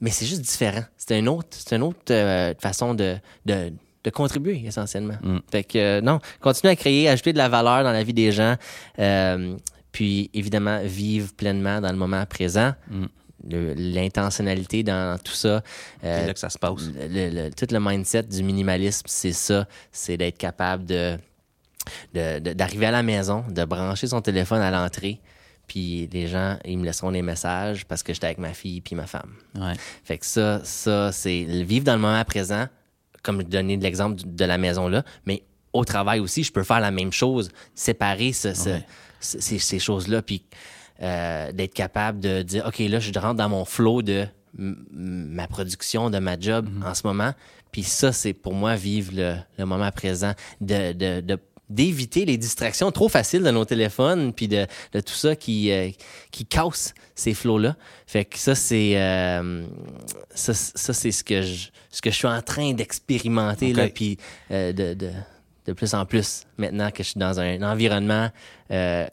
mais c'est juste différent. C'est une autre, c'est une autre euh, façon de, de, de contribuer essentiellement. Mm. Fait que euh, non, continuer à créer, ajouter de la valeur dans la vie des gens, euh, puis évidemment vivre pleinement dans le moment présent. Mm. L'intentionnalité dans tout ça. euh, C'est là que ça se passe. le- le- tout le mindset du minimalisme, c'est ça. C'est d'être capable de d'arriver à la maison, de brancher son téléphone à l'entrée, puis les gens, ils me laisseront des messages parce que j'étais avec ma fille puis ma femme. Ouais. Fait que ça, ça c'est vivre dans le moment présent, comme je donnais l'exemple de la maison-là, mais au travail aussi, je peux faire la même chose, séparer ce- ce- Ouais. ce- ces, ces choses-là, puis euh, d'être capable de dire, OK, là, je rentre dans mon flow de ma production, de ma job en ce moment. Puis ça, c'est pour moi vivre le, le moment présent, de, de, de- d'éviter les distractions trop faciles de nos téléphones, puis de, de tout ça qui, euh, qui casse ces flots-là. Fait que ça, c'est euh, ça, ça, c'est ce que je ce que je suis en train d'expérimenter, là, puis euh, de, de, de plus en plus, maintenant que je suis dans un environnement euh,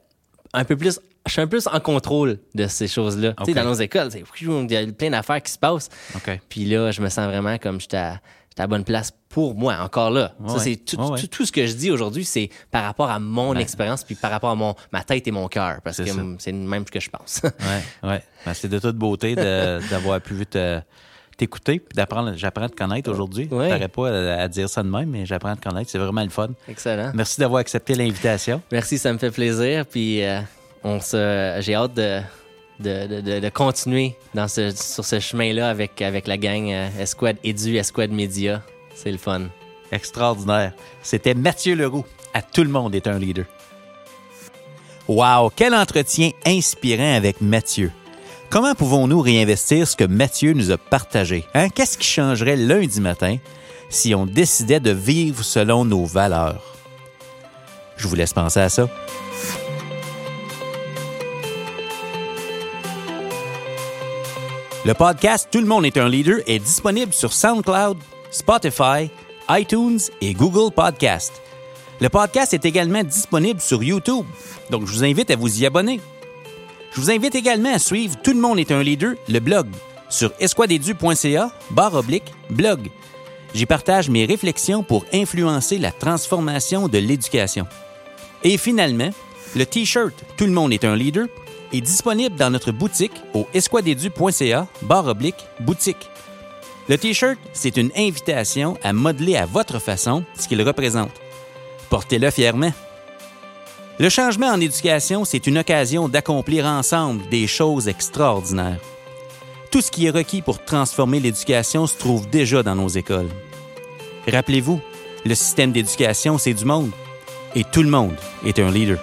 un peu plus je suis un peu plus en contrôle de ces choses-là. Tu sais, dans nos écoles, il y a plein d'affaires qui se passent. OK. Puis là, je me sens vraiment comme j'étais à, à la bonne place pour moi, encore là. Ça, c'est tout, Ouais, ouais. tout, tout ce que je dis aujourd'hui, c'est par rapport à mon expérience, puis par rapport à mon, ma tête et mon cœur, parce que c'est même que je pense. *laughs* Ouais, ouais. Ben, c'est de toute beauté *laughs* d'avoir pu te- t'écouter puis d'apprendre. J'apprends à te connaître aujourd'hui. Ouais. T'aurais pas à, à dire ça de même, mais j'apprends à te connaître. C'est vraiment le fun. Excellent. Merci d'avoir accepté l'invitation. Merci, ça me fait plaisir. Puis euh, on se, j'ai hâte de, de, de- continuer dans ce, sur ce chemin-là avec, avec la gang euh, Esquad Edu, Esquad Media. C'est le fun. Extraordinaire. C'était Mathieu Leroux. À tout le monde est un leader. Wow, quel entretien inspirant avec Mathieu. Comment pouvons-nous réinvestir ce que Mathieu nous a partagé? Hein? Qu'est-ce qui changerait lundi matin si on décidait de vivre selon nos valeurs? Je vous laisse penser à ça. Le podcast Tout le monde est un leader est disponible sur SoundCloud, Spotify, iTunes et Google Podcast. Le podcast est également disponible sur YouTube, donc je vous invite à vous y abonner. Je vous invite également à suivre Tout le monde est un leader, le blog, sur esquadedu.ca, barre oblique, blog. J'y partage mes réflexions pour influencer la transformation de l'éducation. Et finalement, le T-shirt Tout le monde est un leader est disponible dans notre boutique au esquadedu.ca, barre oblique, boutique. Le T-shirt, c'est une invitation à modeler à votre façon ce qu'il représente. Portez-le fièrement. Le changement en éducation, c'est une occasion d'accomplir ensemble des choses extraordinaires. Tout ce qui est requis pour transformer l'éducation se trouve déjà dans nos écoles. Rappelez-vous, le système d'éducation, c'est du monde. Et tout le monde est un leader.